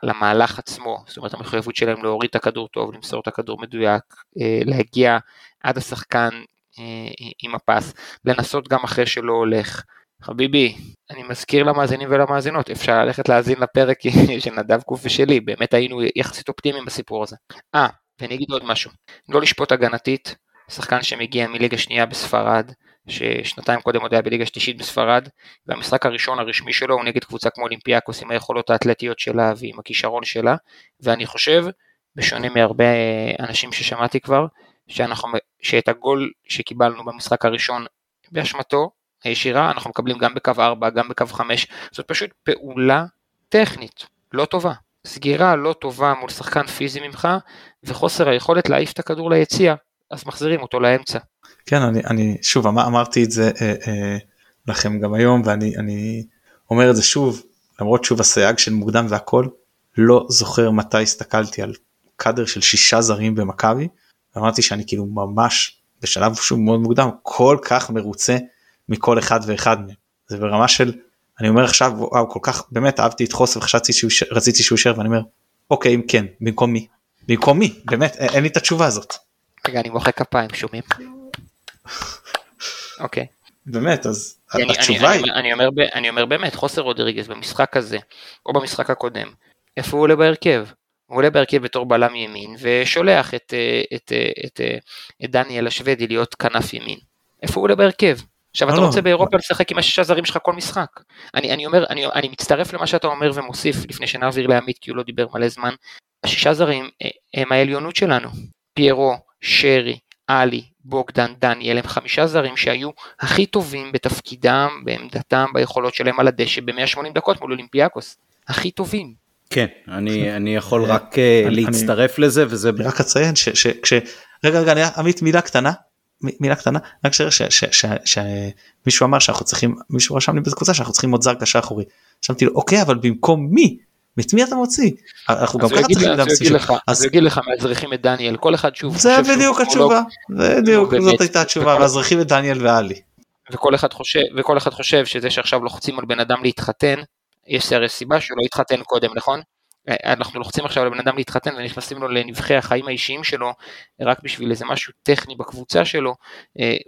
למהלך עצמו, זאת אומרת המחויבות שלהם להוריד את הכדור טוב, למסור את הכדור מדויק, אה, להגיע עד השחקן אה, עם הפס, לנסות גם אחרי שלא הולך. חביבי, אני מזכיר למאזינים ולמאזינות, אפשר ללכת להאזין לפרק (laughs) של נדב קוף ושלי, באמת היינו יחסית אופטימיים בסיפור הזה. אה, ואני אגיד עוד משהו, לא לשפוט הגנתית, שחקן שמגיע מליגה שנייה בספרד, ששנתיים קודם עוד היה בליגה שלישית בספרד, והמשחק הראשון הרשמי שלו הוא נגד קבוצה כמו אולימפיאקוס עם היכולות האתלטיות שלה ועם הכישרון שלה, ואני חושב, בשונה מהרבה אנשים ששמעתי כבר, שאנחנו, שאת הגול שקיבלנו במשחק הראשון באשמתו הישירה, אנחנו מקבלים גם בקו 4, גם בקו 5, זאת פשוט פעולה טכנית, לא טובה. סגירה לא טובה מול שחקן פיזי ממך, וחוסר היכולת להעיף את הכדור ליציע, אז מחזירים אותו לאמצע. כן אני, אני שוב אמר, אמרתי את זה אה, אה, לכם גם היום ואני אני אומר את זה שוב למרות שוב הסייג של מוקדם והכל לא זוכר מתי הסתכלתי על קאדר של שישה זרים במכבי אמרתי שאני כאילו ממש בשלב שוב מאוד מוקדם כל כך מרוצה מכל אחד ואחד מהם זה ברמה של אני אומר עכשיו וואו כל כך באמת אהבתי את חוסר וחשבתי שהוא יישאר- רציתי שהוא יישאר ואני אומר אוקיי אם כן במקום מי במקום מי באמת אין, אין לי את התשובה הזאת רגע, אני מוחא כפיים, שומעים? אוקיי. באמת אז אני, אני, התשובה היא אני, אני, אומר, אני אומר באמת, חוסר רודריגז במשחק הזה, או במשחק הקודם, איפה הוא עולה בהרכב? הוא עולה בהרכב בתור בלם ימין, ושולח את, אה, את, אה, את, אה, את דניאל השוודי להיות כנף ימין. איפה הוא עולה בהרכב? עכשיו לא, אתה לא. רוצה באירופה לשחק עם השישה זרים שלך כל משחק. אני, אני אומר, אני, אני מצטרף למה שאתה אומר ומוסיף, לפני שנעביר לעמית כי הוא לא דיבר מלא זמן, השישה זרים אה, הם העליונות שלנו. פיירו, שרי, עלי, בוגדן, דניאל, הם חמישה זרים שהיו הכי טובים בתפקידם, בעמדתם, ביכולות שלהם על הדשא ב-180 דקות מול אולימפיאקוס. הכי טובים. כן, אני, (laughs) אני יכול רק אה, אני- להצטרף לזה וזה אני רק אציין ש... ש, ש רגע רגע אני, עמית מילה קטנה מילה קטנה רק שמישהו אמר שאנחנו צריכים מישהו רשם לי בקבוצה שאנחנו צריכים עוד זר קשר אחורי. חשבתי לו אוקיי אבל במקום מי? את מי אתה מוציא? אנחנו גם ככה צריכים שם. לך, אז יגיד לך מאזרחים את דניאל, כל אחד שוב זה בדיוק. התשובה. בדיוק זאת. הייתה התשובה ואז רכיב את דניאל ואלי. וכל אחד חושב, וכל אחד חושב שזה שעכשיו לוחצים על בן אדם להתחתן, יש סיבה שהוא לא התחתן קודם, נכון? אנחנו לוחצים עכשיו לבן אדם להתחתן ונכנסים לו לנבחי החיים האישיים שלו רק בשביל איזה משהו טכני בקבוצה שלו,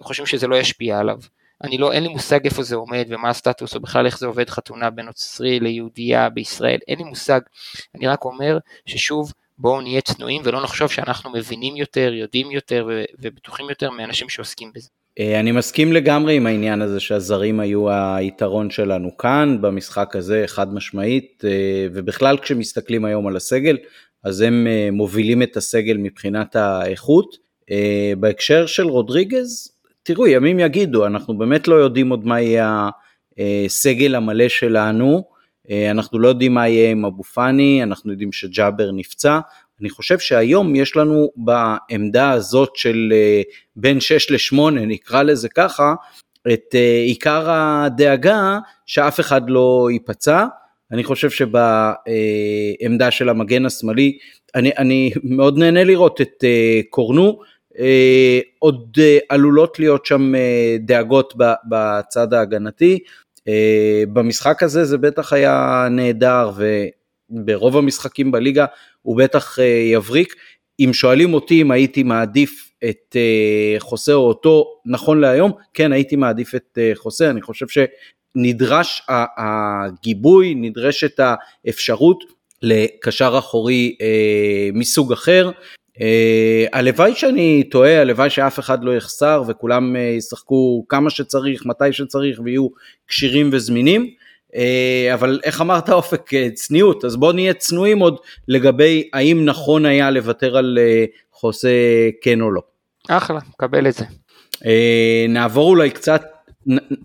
חושבים שזה לא ישפיע עליו. אני לא, אין לי מושג איפה זה עומד ומה הסטטוס או בכלל איך זה עובד חתונה בין נוצרי ליהודייה בישראל, אין לי מושג. אני רק אומר ששוב, בואו נהיה צנועים ולא נחשוב שאנחנו מבינים יותר, יודעים יותר ובטוחים יותר מאנשים שעוסקים בזה. אה, אני מסכים לגמרי עם העניין הזה שהזרים היו היתרון שלנו כאן במשחק הזה חד משמעית אה, ובכלל כשמסתכלים היום על הסגל אז הם אה, מובילים את הסגל מבחינת האיכות. בהקשר של רודריגז תראו ימים יגידו אנחנו באמת לא יודעים עוד מה יהיה הסגל המלא שלנו אנחנו לא יודעים מה יהיה עם אבו פאני אנחנו יודעים שג'אבר נפצע אני חושב שהיום יש לנו בעמדה הזאת של אה, בין 6 ל-8, נקרא לזה ככה, את אה, עיקר הדאגה שאף אחד לא ייפצע. אני חושב שבעמדה של המגן השמאלי, אני, אני מאוד נהנה לראות את אה, קורנו, עוד עלולות להיות שם דאגות בצד ההגנתי. במשחק הזה זה בטח היה נהדר וברוב המשחקים בליגה הוא בטח אה, יבריק. אם שואלים אותי אם הייתי מעדיף את אה, חוסה או אותו נכון להיום, כן הייתי מעדיף את אה, חוסה, אני חושב שנדרש הגיבוי, נדרשת האפשרות לקשר אחורי מסוג אחר. הלוואי שאני טועה, הלוואי שאף אחד לא יחסר וכולם ישחקו כמה שצריך, מתי שצריך ויהיו כשירים וזמינים. אה, אבל איך אמרת אופק אה, צניעות אז בוא נהיה צנועים עוד לגבי האם נכון היה לוותר על אה, חוסה כן או לא. אחלה, קבל את זה. נעבור אולי קצת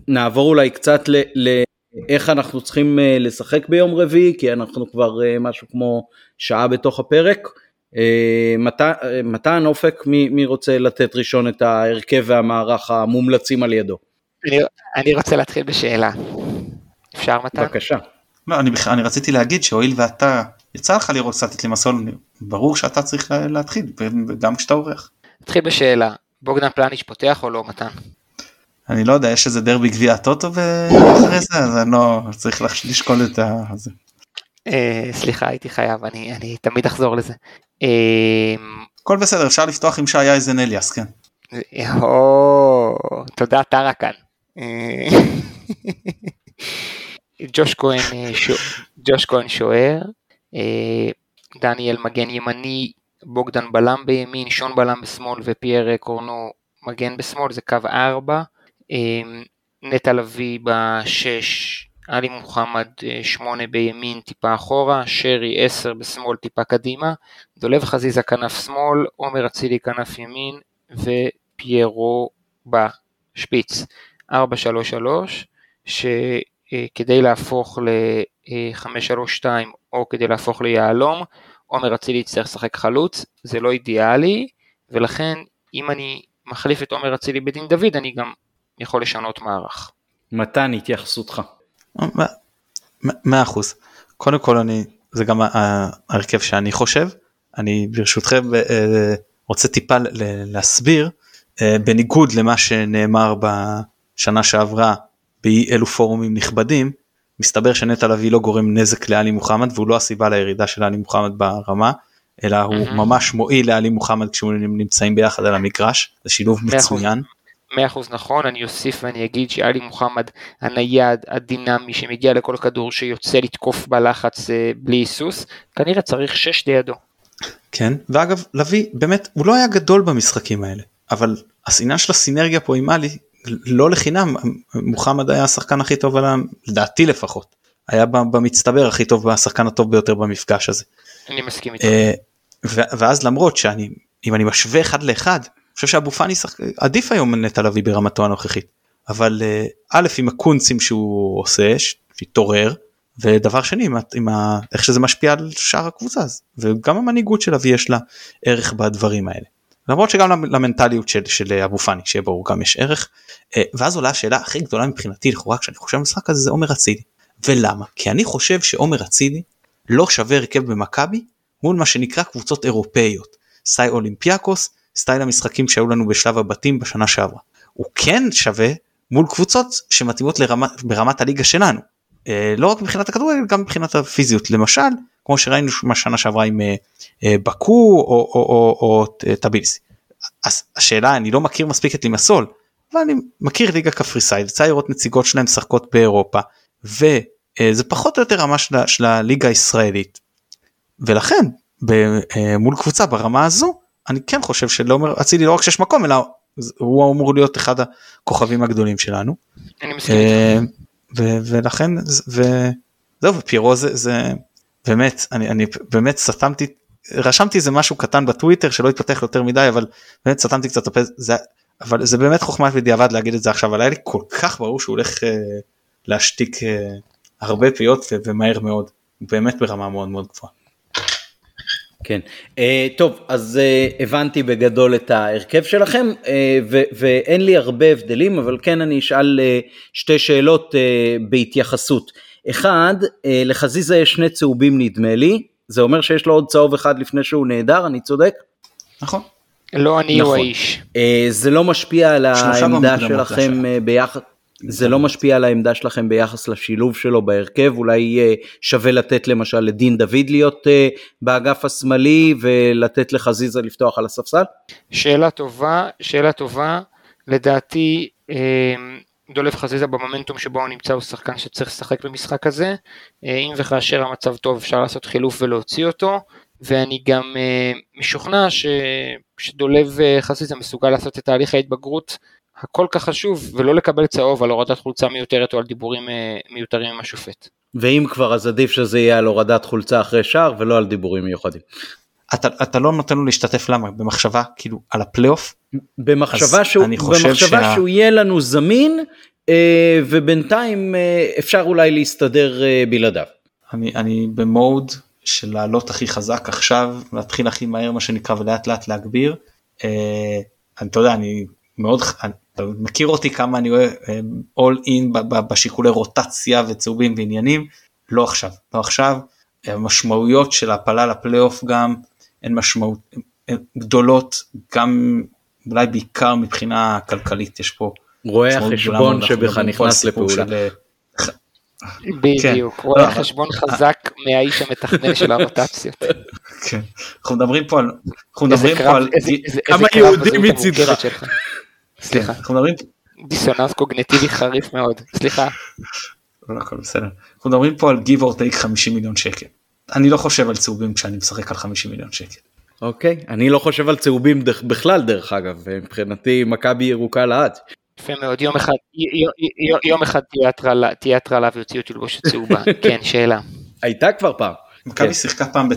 נעבור אולי קצת ל, ל, איך אנחנו צריכים לשחק ביום רביעי כי אנחנו כבר משהו כמו שעה בתוך הפרק. מתן אופק מי, מי רוצה לתת ראשון את ההרכב והמערך המומלצים על ידו? אני, אני רוצה להתחיל בשאלה. אפשר מתן? בבקשה. לא, אני, אני רציתי להגיד שהואיל ואתה, יצא לך לראות קצת את לימסול, ברור שאתה צריך להתחיל, גם כשאתה עורך. נתחיל בשאלה, בוגדן פלניץ' פותח או לא מתן? אני לא יודע, יש איזה דרבי גביע טוטו ואחרי זה, אז אני לא צריך לשקול את זה. אה, סליחה, הייתי חייב, אני, אני תמיד אחזור לזה. אה, הכל בסדר, אפשר לפתוח עם שי אייזן אליאס, כן. או, תודה טרקן. (laughs) ג'וש כהן, אה, ג'וש כהן שוער, אה, דניאל מגן ימני, בוגדן בלם בימין, שון בלם בשמאל ופייר קורנו מגן בשמאל, זה קו 4, אה, נטע לביא בשש, עלי מוחמד 8 בימין טיפה אחורה, שרי 10 בשמאל טיפה קדימה, דולב חזיזה כנף שמאל, עומר אצילי כנף ימין ופיירו בשפיץ. 4-3-3, שכדי להפוך ל-532 או כדי להפוך ליהלום, עומר אצילי יצטרך לשחק חלוץ, זה לא אידיאלי, ולכן אם אני מחליף את עומר אצילי בדין דוד, אני גם יכול לשנות מערך. מתן התייחסותך. מאה אחוז. קודם כל אני, זה גם ההרכב שאני חושב. אני ברשותכם אה, רוצה טיפה להסביר, אה, בניגוד למה שנאמר בשנה שעברה באי אלו פורומים נכבדים, מסתבר שנטע לביא לא גורם נזק לאלי מוחמד והוא לא הסיבה לירידה של אלי מוחמד ברמה, אלא הוא mm-hmm. ממש מועיל לאלי מוחמד כשהם נמצאים ביחד על המגרש, זה שילוב מצוין. מאה אחוז נכון, אני אוסיף ואני אגיד שאלי מוחמד הנייד, הדינמי, שמגיע לכל כדור שיוצא לתקוף בלחץ אה, בלי היסוס, כנראה צריך שש לידו. כן, ואגב, לביא באמת, הוא לא היה גדול במשחקים האלה, אבל העניין של הסינרגיה פה עם עלי לא לחינם מוחמד היה השחקן הכי טוב עליו לדעתי לפחות היה במצטבר הכי טוב השחקן הטוב ביותר במפגש הזה. אני מסכים איתך. אה, ואז למרות שאני אם אני משווה אחד לאחד אני חושב שאבו פאני עדיף היום נטע לביא ברמתו הנוכחית אבל אה, א' עם הקונצים שהוא עושה שהתעורר ודבר שני עם, עם ה, איך שזה משפיע על שאר הקבוצה וגם המנהיגות של אבי יש לה ערך בדברים האלה. למרות שגם למנטליות של, של אבו פאני שיהיה ברור גם יש ערך. אה, ואז עולה השאלה הכי גדולה מבחינתי לכאורה כשאני חושב על המשחק הזה זה עומר אצילי. ולמה? כי אני חושב שעומר אצילי לא שווה הרכב במכבי מול מה שנקרא קבוצות אירופאיות. סטייל אולימפיאקוס סטייל המשחקים שהיו לנו בשלב הבתים בשנה שעברה. הוא כן שווה מול קבוצות שמתאימות לרמה, ברמת הליגה שלנו. אה, לא רק מבחינת הכדורגל גם מבחינת הפיזיות. למשל כמו שראינו בשנה שעברה עם אה, אה, באקו או, או, או, או טביליסי. אז השאלה אני לא מכיר מספיק את לימסול אבל אני מכיר ליגה קפריסאית יצא לראות נציגות שלהם משחקות באירופה וזה פחות או יותר רמה של, של הליגה הישראלית ולכן מול קבוצה ברמה הזו אני כן חושב שלעומר אצילי לא רק שיש מקום אלא הוא אמור להיות אחד הכוכבים הגדולים שלנו. אני מסכים. ולכן וזהו ופיירו זה, זה באמת אני, אני באמת סתמתי רשמתי איזה משהו קטן בטוויטר שלא התפתח יותר מדי אבל באמת סתמתי קצת הפה זה אבל זה באמת חוכמה בדיעבד להגיד את זה עכשיו אבל היה לי כל כך ברור שהוא הולך אה, להשתיק אה, הרבה פיות ומהר מאוד באמת ברמה מאוד מאוד גבוהה. כן, uh, טוב, אז uh, הבנתי בגדול את ההרכב שלכם, uh, ו- ואין לי הרבה הבדלים, אבל כן אני אשאל uh, שתי שאלות uh, בהתייחסות. אחד, uh, לחזיזה יש שני צהובים נדמה לי, זה אומר שיש לו עוד צהוב אחד לפני שהוא נהדר, אני צודק? נכון. לא אני נכון. או האיש. Uh, זה לא משפיע על העמדה שלכם ביחד. זה לא משפיע על העמדה שלכם ביחס לשילוב שלו בהרכב, אולי אה, שווה לתת למשל לדין דוד להיות אה, באגף השמאלי ולתת לחזיזה לפתוח על הספסל? שאלה טובה, שאלה טובה, לדעתי אה, דולף חזיזה במומנטום שבו הוא נמצא הוא שחקן שצריך לשחק במשחק הזה, אם וכאשר המצב טוב אפשר לעשות חילוף ולהוציא אותו, ואני גם משוכנע ש, שדולב חזיזה מסוגל לעשות את תהליך ההתבגרות הכל כך חשוב ולא לקבל צהוב על הורדת חולצה מיותרת או על דיבורים אה, מיותרים עם השופט. ואם כבר אז עדיף שזה יהיה על הורדת חולצה אחרי שער ולא על דיבורים מיוחדים. אתה, אתה לא נותן לו להשתתף למה במחשבה כאילו על הפלייאוף במחשבה שהוא במחשבה שה... שהוא יהיה לנו זמין אה, ובינתיים אה, אפשר אולי להסתדר אה, בלעדיו. אני אני במוד של לעלות הכי חזק עכשיו להתחיל הכי מהר מה שנקרא ולאט לאט להגביר. אה, אני, אתה יודע אני מאוד אתה מכיר אותי כמה אני אוהב all in בשיקולי רוטציה וצהובים ועניינים לא עכשיו לא עכשיו המשמעויות של הפלה לפלייאוף גם הן משמעות הן גדולות גם אולי בעיקר מבחינה כלכלית יש פה. רואה החשבון שבך נכנס לפעולה. אה, בדיוק, כן. רואה לא, חשבון חזק מהאיש המתכנן של הרוטציות. כן, אנחנו מדברים פה על, אנחנו מדברים פה על כמה יהודים מצידך. סליחה. אנחנו מדברים... דיסוננס קוגנטיבי חריף מאוד, סליחה. לא הכל בסדר. אנחנו מדברים פה על give or take 50 מיליון שקל. אני לא חושב על צהובים כשאני משחק על 50 מיליון שקל. אוקיי, אני לא חושב על צהובים בכלל דרך אגב, מבחינתי מכבי ירוקה לעד. יפה מאוד, יום אחד, יום אחד תהיה הטרלה ויוציאו תלבושת צהובה, (laughs) כן, שאלה. הייתה כבר פעם. מכבי כן. שיחקה פעם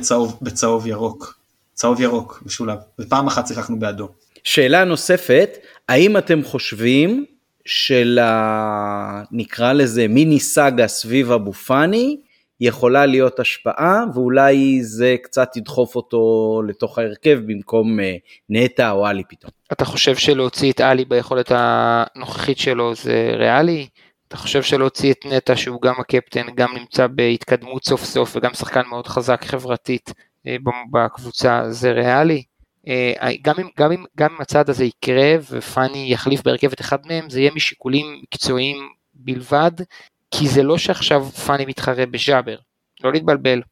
בצהוב ירוק, צהוב ירוק משולב, ופעם אחת שיחקנו באדום. שאלה נוספת, האם אתם חושבים של ה... נקרא לזה מיני סאגה סביב אבו פאני יכולה להיות השפעה ואולי זה קצת ידחוף אותו לתוך ההרכב במקום אה, נטע או עלי פתאום. אתה חושב שלהוציא את עלי ביכולת הנוכחית שלו זה ריאלי? אתה חושב שלהוציא את נטע שהוא גם הקפטן, גם נמצא בהתקדמות סוף סוף וגם שחקן מאוד חזק חברתית אה, בקבוצה זה ריאלי? אה, גם אם, גם, אם, גם אם הצעד הזה יקרה ופאני יחליף בהרכב את אחד מהם, זה יהיה משיקולים מקצועיים בלבד, כי זה לא שעכשיו פאני מתחרה בג'אבר, לא להתבלבל,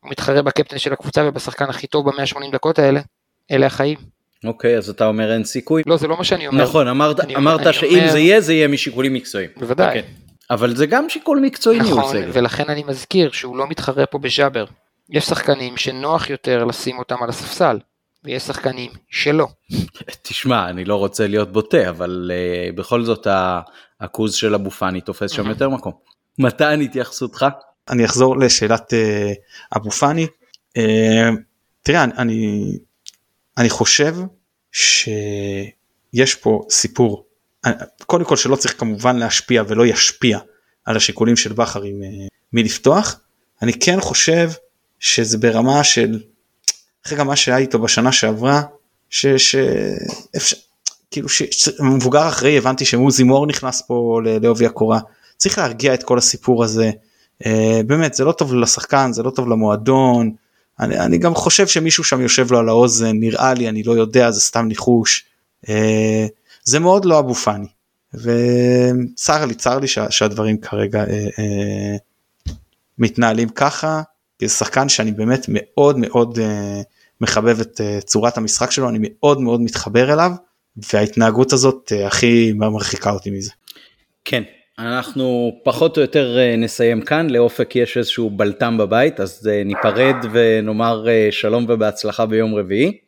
הוא מתחרה בקפטן של הקבוצה ובשחקן הכי טוב ב-180 דקות האלה, אלה החיים. אוקיי, אז אתה אומר אין סיכוי? לא, זה לא מה שאני אומר. נכון, אמרת, אמרת שאם אומר... זה יהיה, זה יהיה משיקולים מקצועיים. בוודאי. Okay. אוקיי. אבל זה גם שיקול מקצועי נכון, ולכן אני מזכיר שהוא לא מתחרה פה בג'אבר. יש שחקנים שנוח יותר לשים אותם על הספסל. ויש שחקנים שלא. תשמע, אני לא רוצה להיות בוטה, אבל uh, בכל זאת הכוז של אבו פאני תופס שם יותר מקום. מתן התייחסותך? אני אחזור לשאלת uh, אבו פאני. Uh, תראה, אני, אני חושב שיש פה סיפור, קודם כל שלא צריך כמובן להשפיע ולא ישפיע על השיקולים של בכר עם מי לפתוח, אני כן חושב שזה ברמה של אחרי גם מה שהיה איתו בשנה שעברה, שאפשר, כאילו שמבוגר אחרי הבנתי שמוזי מור נכנס פה לעובי הקורה, צריך להרגיע את כל הסיפור הזה, אה, באמת זה לא טוב לשחקן, זה לא טוב למועדון, אני, אני גם חושב שמישהו שם יושב לו על האוזן, נראה לי, אני לא יודע, זה סתם ניחוש, אה, זה מאוד לא אבו פאני, וצר לי, צר לי שה, שהדברים כרגע אה, מתנהלים ככה, כשחקן שאני באמת מאוד מאוד מחבב את צורת המשחק שלו, אני מאוד מאוד מתחבר אליו, וההתנהגות הזאת אה, הכי מרחיקה אותי מזה. כן, אנחנו פחות או יותר אה, נסיים כאן, לאופק יש איזשהו בלטם בבית, אז אה, ניפרד ונאמר שלום ובהצלחה ביום רביעי.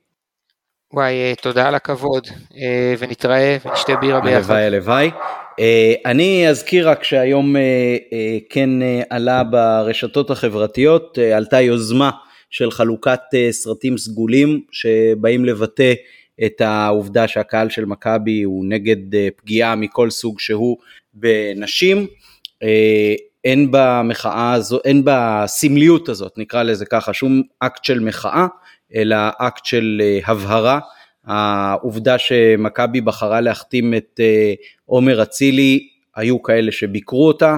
וואי, תודה על הכבוד, ונתראה ונשתה בירה ביחד. הלוואי, הלוואי. אני אזכיר רק שהיום כן עלה ברשתות החברתיות, עלתה יוזמה של חלוקת סרטים סגולים שבאים לבטא את העובדה שהקהל של מכבי הוא נגד פגיעה מכל סוג שהוא בנשים. אין במחאה הזו, אין בסמליות הזאת, נקרא לזה ככה, שום אקט של מחאה, אלא אקט של אה, הבהרה. העובדה שמכבי בחרה להחתים את אה, עומר אצילי, היו כאלה שביקרו אותה,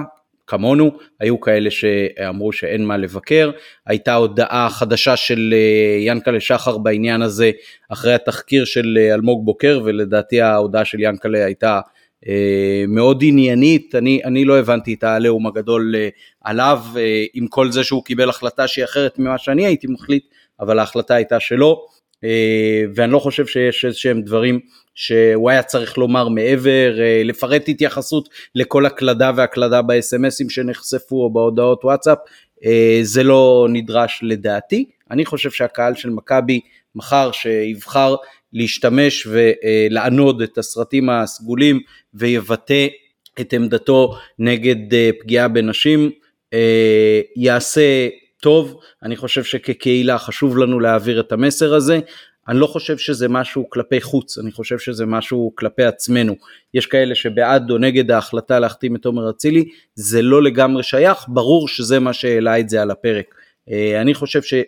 כמונו, היו כאלה שאמרו שאין מה לבקר, הייתה הודעה חדשה של אה, ינקלה שחר בעניין הזה אחרי התחקיר של אלמוג בוקר ולדעתי ההודעה של ינקלה הייתה מאוד עניינית, אני, אני לא הבנתי את העליהום הגדול עליו, עם כל זה שהוא קיבל החלטה שהיא אחרת ממה שאני הייתי מחליט, אבל ההחלטה הייתה שלו, אה, ואני לא חושב שיש איזה שהם דברים שהוא היה צריך לומר מעבר, אה, לפרט התייחסות לכל הקלדה והקלדה בסמסים שנחשפו או בהודעות וואטסאפ, אה, זה לא נדרש לדעתי. אני חושב שהקהל של מכבי מחר שיבחר להשתמש ולענוד את הסרטים הסגולים ויבטא את עמדתו נגד פגיעה בנשים, יעשה טוב, אני חושב שכקהילה חשוב לנו להעביר את המסר הזה, אני לא חושב שזה משהו כלפי חוץ, אני חושב שזה משהו כלפי עצמנו. יש כאלה שבעד או נגד ההחלטה להחתים את עומר אצילי, זה לא לגמרי שייך, ברור שזה מה שהעלה את זה על הפרק. אה, אני חושב שב...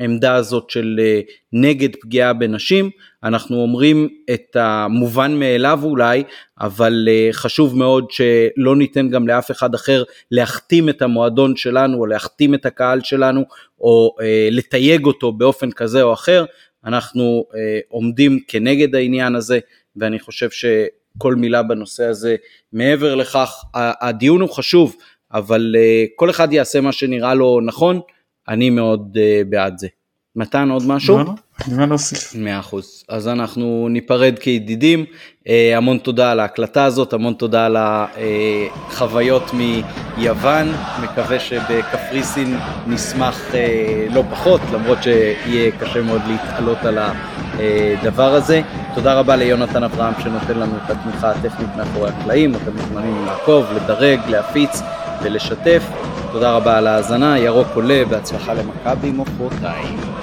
העמדה הזאת של אה, נגד פגיעה בנשים, אנחנו אומרים את המובן מאליו אולי, אבל אה, חשוב מאוד שלא ניתן גם לאף אחד אחר להכתים את המועדון שלנו או להכתים את הקהל שלנו או לתייג אותו באופן כזה או אחר, אנחנו עומדים כנגד העניין הזה ואני חושב שכל מילה בנושא הזה מעבר לכך, הדיון הוא חשוב, אבל כל אחד יעשה מה שנראה לו נכון. אני מאוד uh, בעד זה. מתן עוד משהו? לא, לא, אין מה להוסיף. מאה אחוז. אז אנחנו ניפרד כידידים. Uh, המון תודה על ההקלטה הזאת, המון תודה על החוויות מיוון. מקווה שבקפריסין נשמח uh, לא פחות, למרות שיהיה קשה מאוד להתעלות על הדבר הזה. תודה רבה ליונתן אברהם שנותן לנו את התמיכה הטכנית מאחורי הקלעים. אתם מוזמנים לעקוב, לדרג, להפיץ ולשתף. תודה רבה על ההאזנה, ירוק עולה, בהצלחה למכבי מוחרתיים.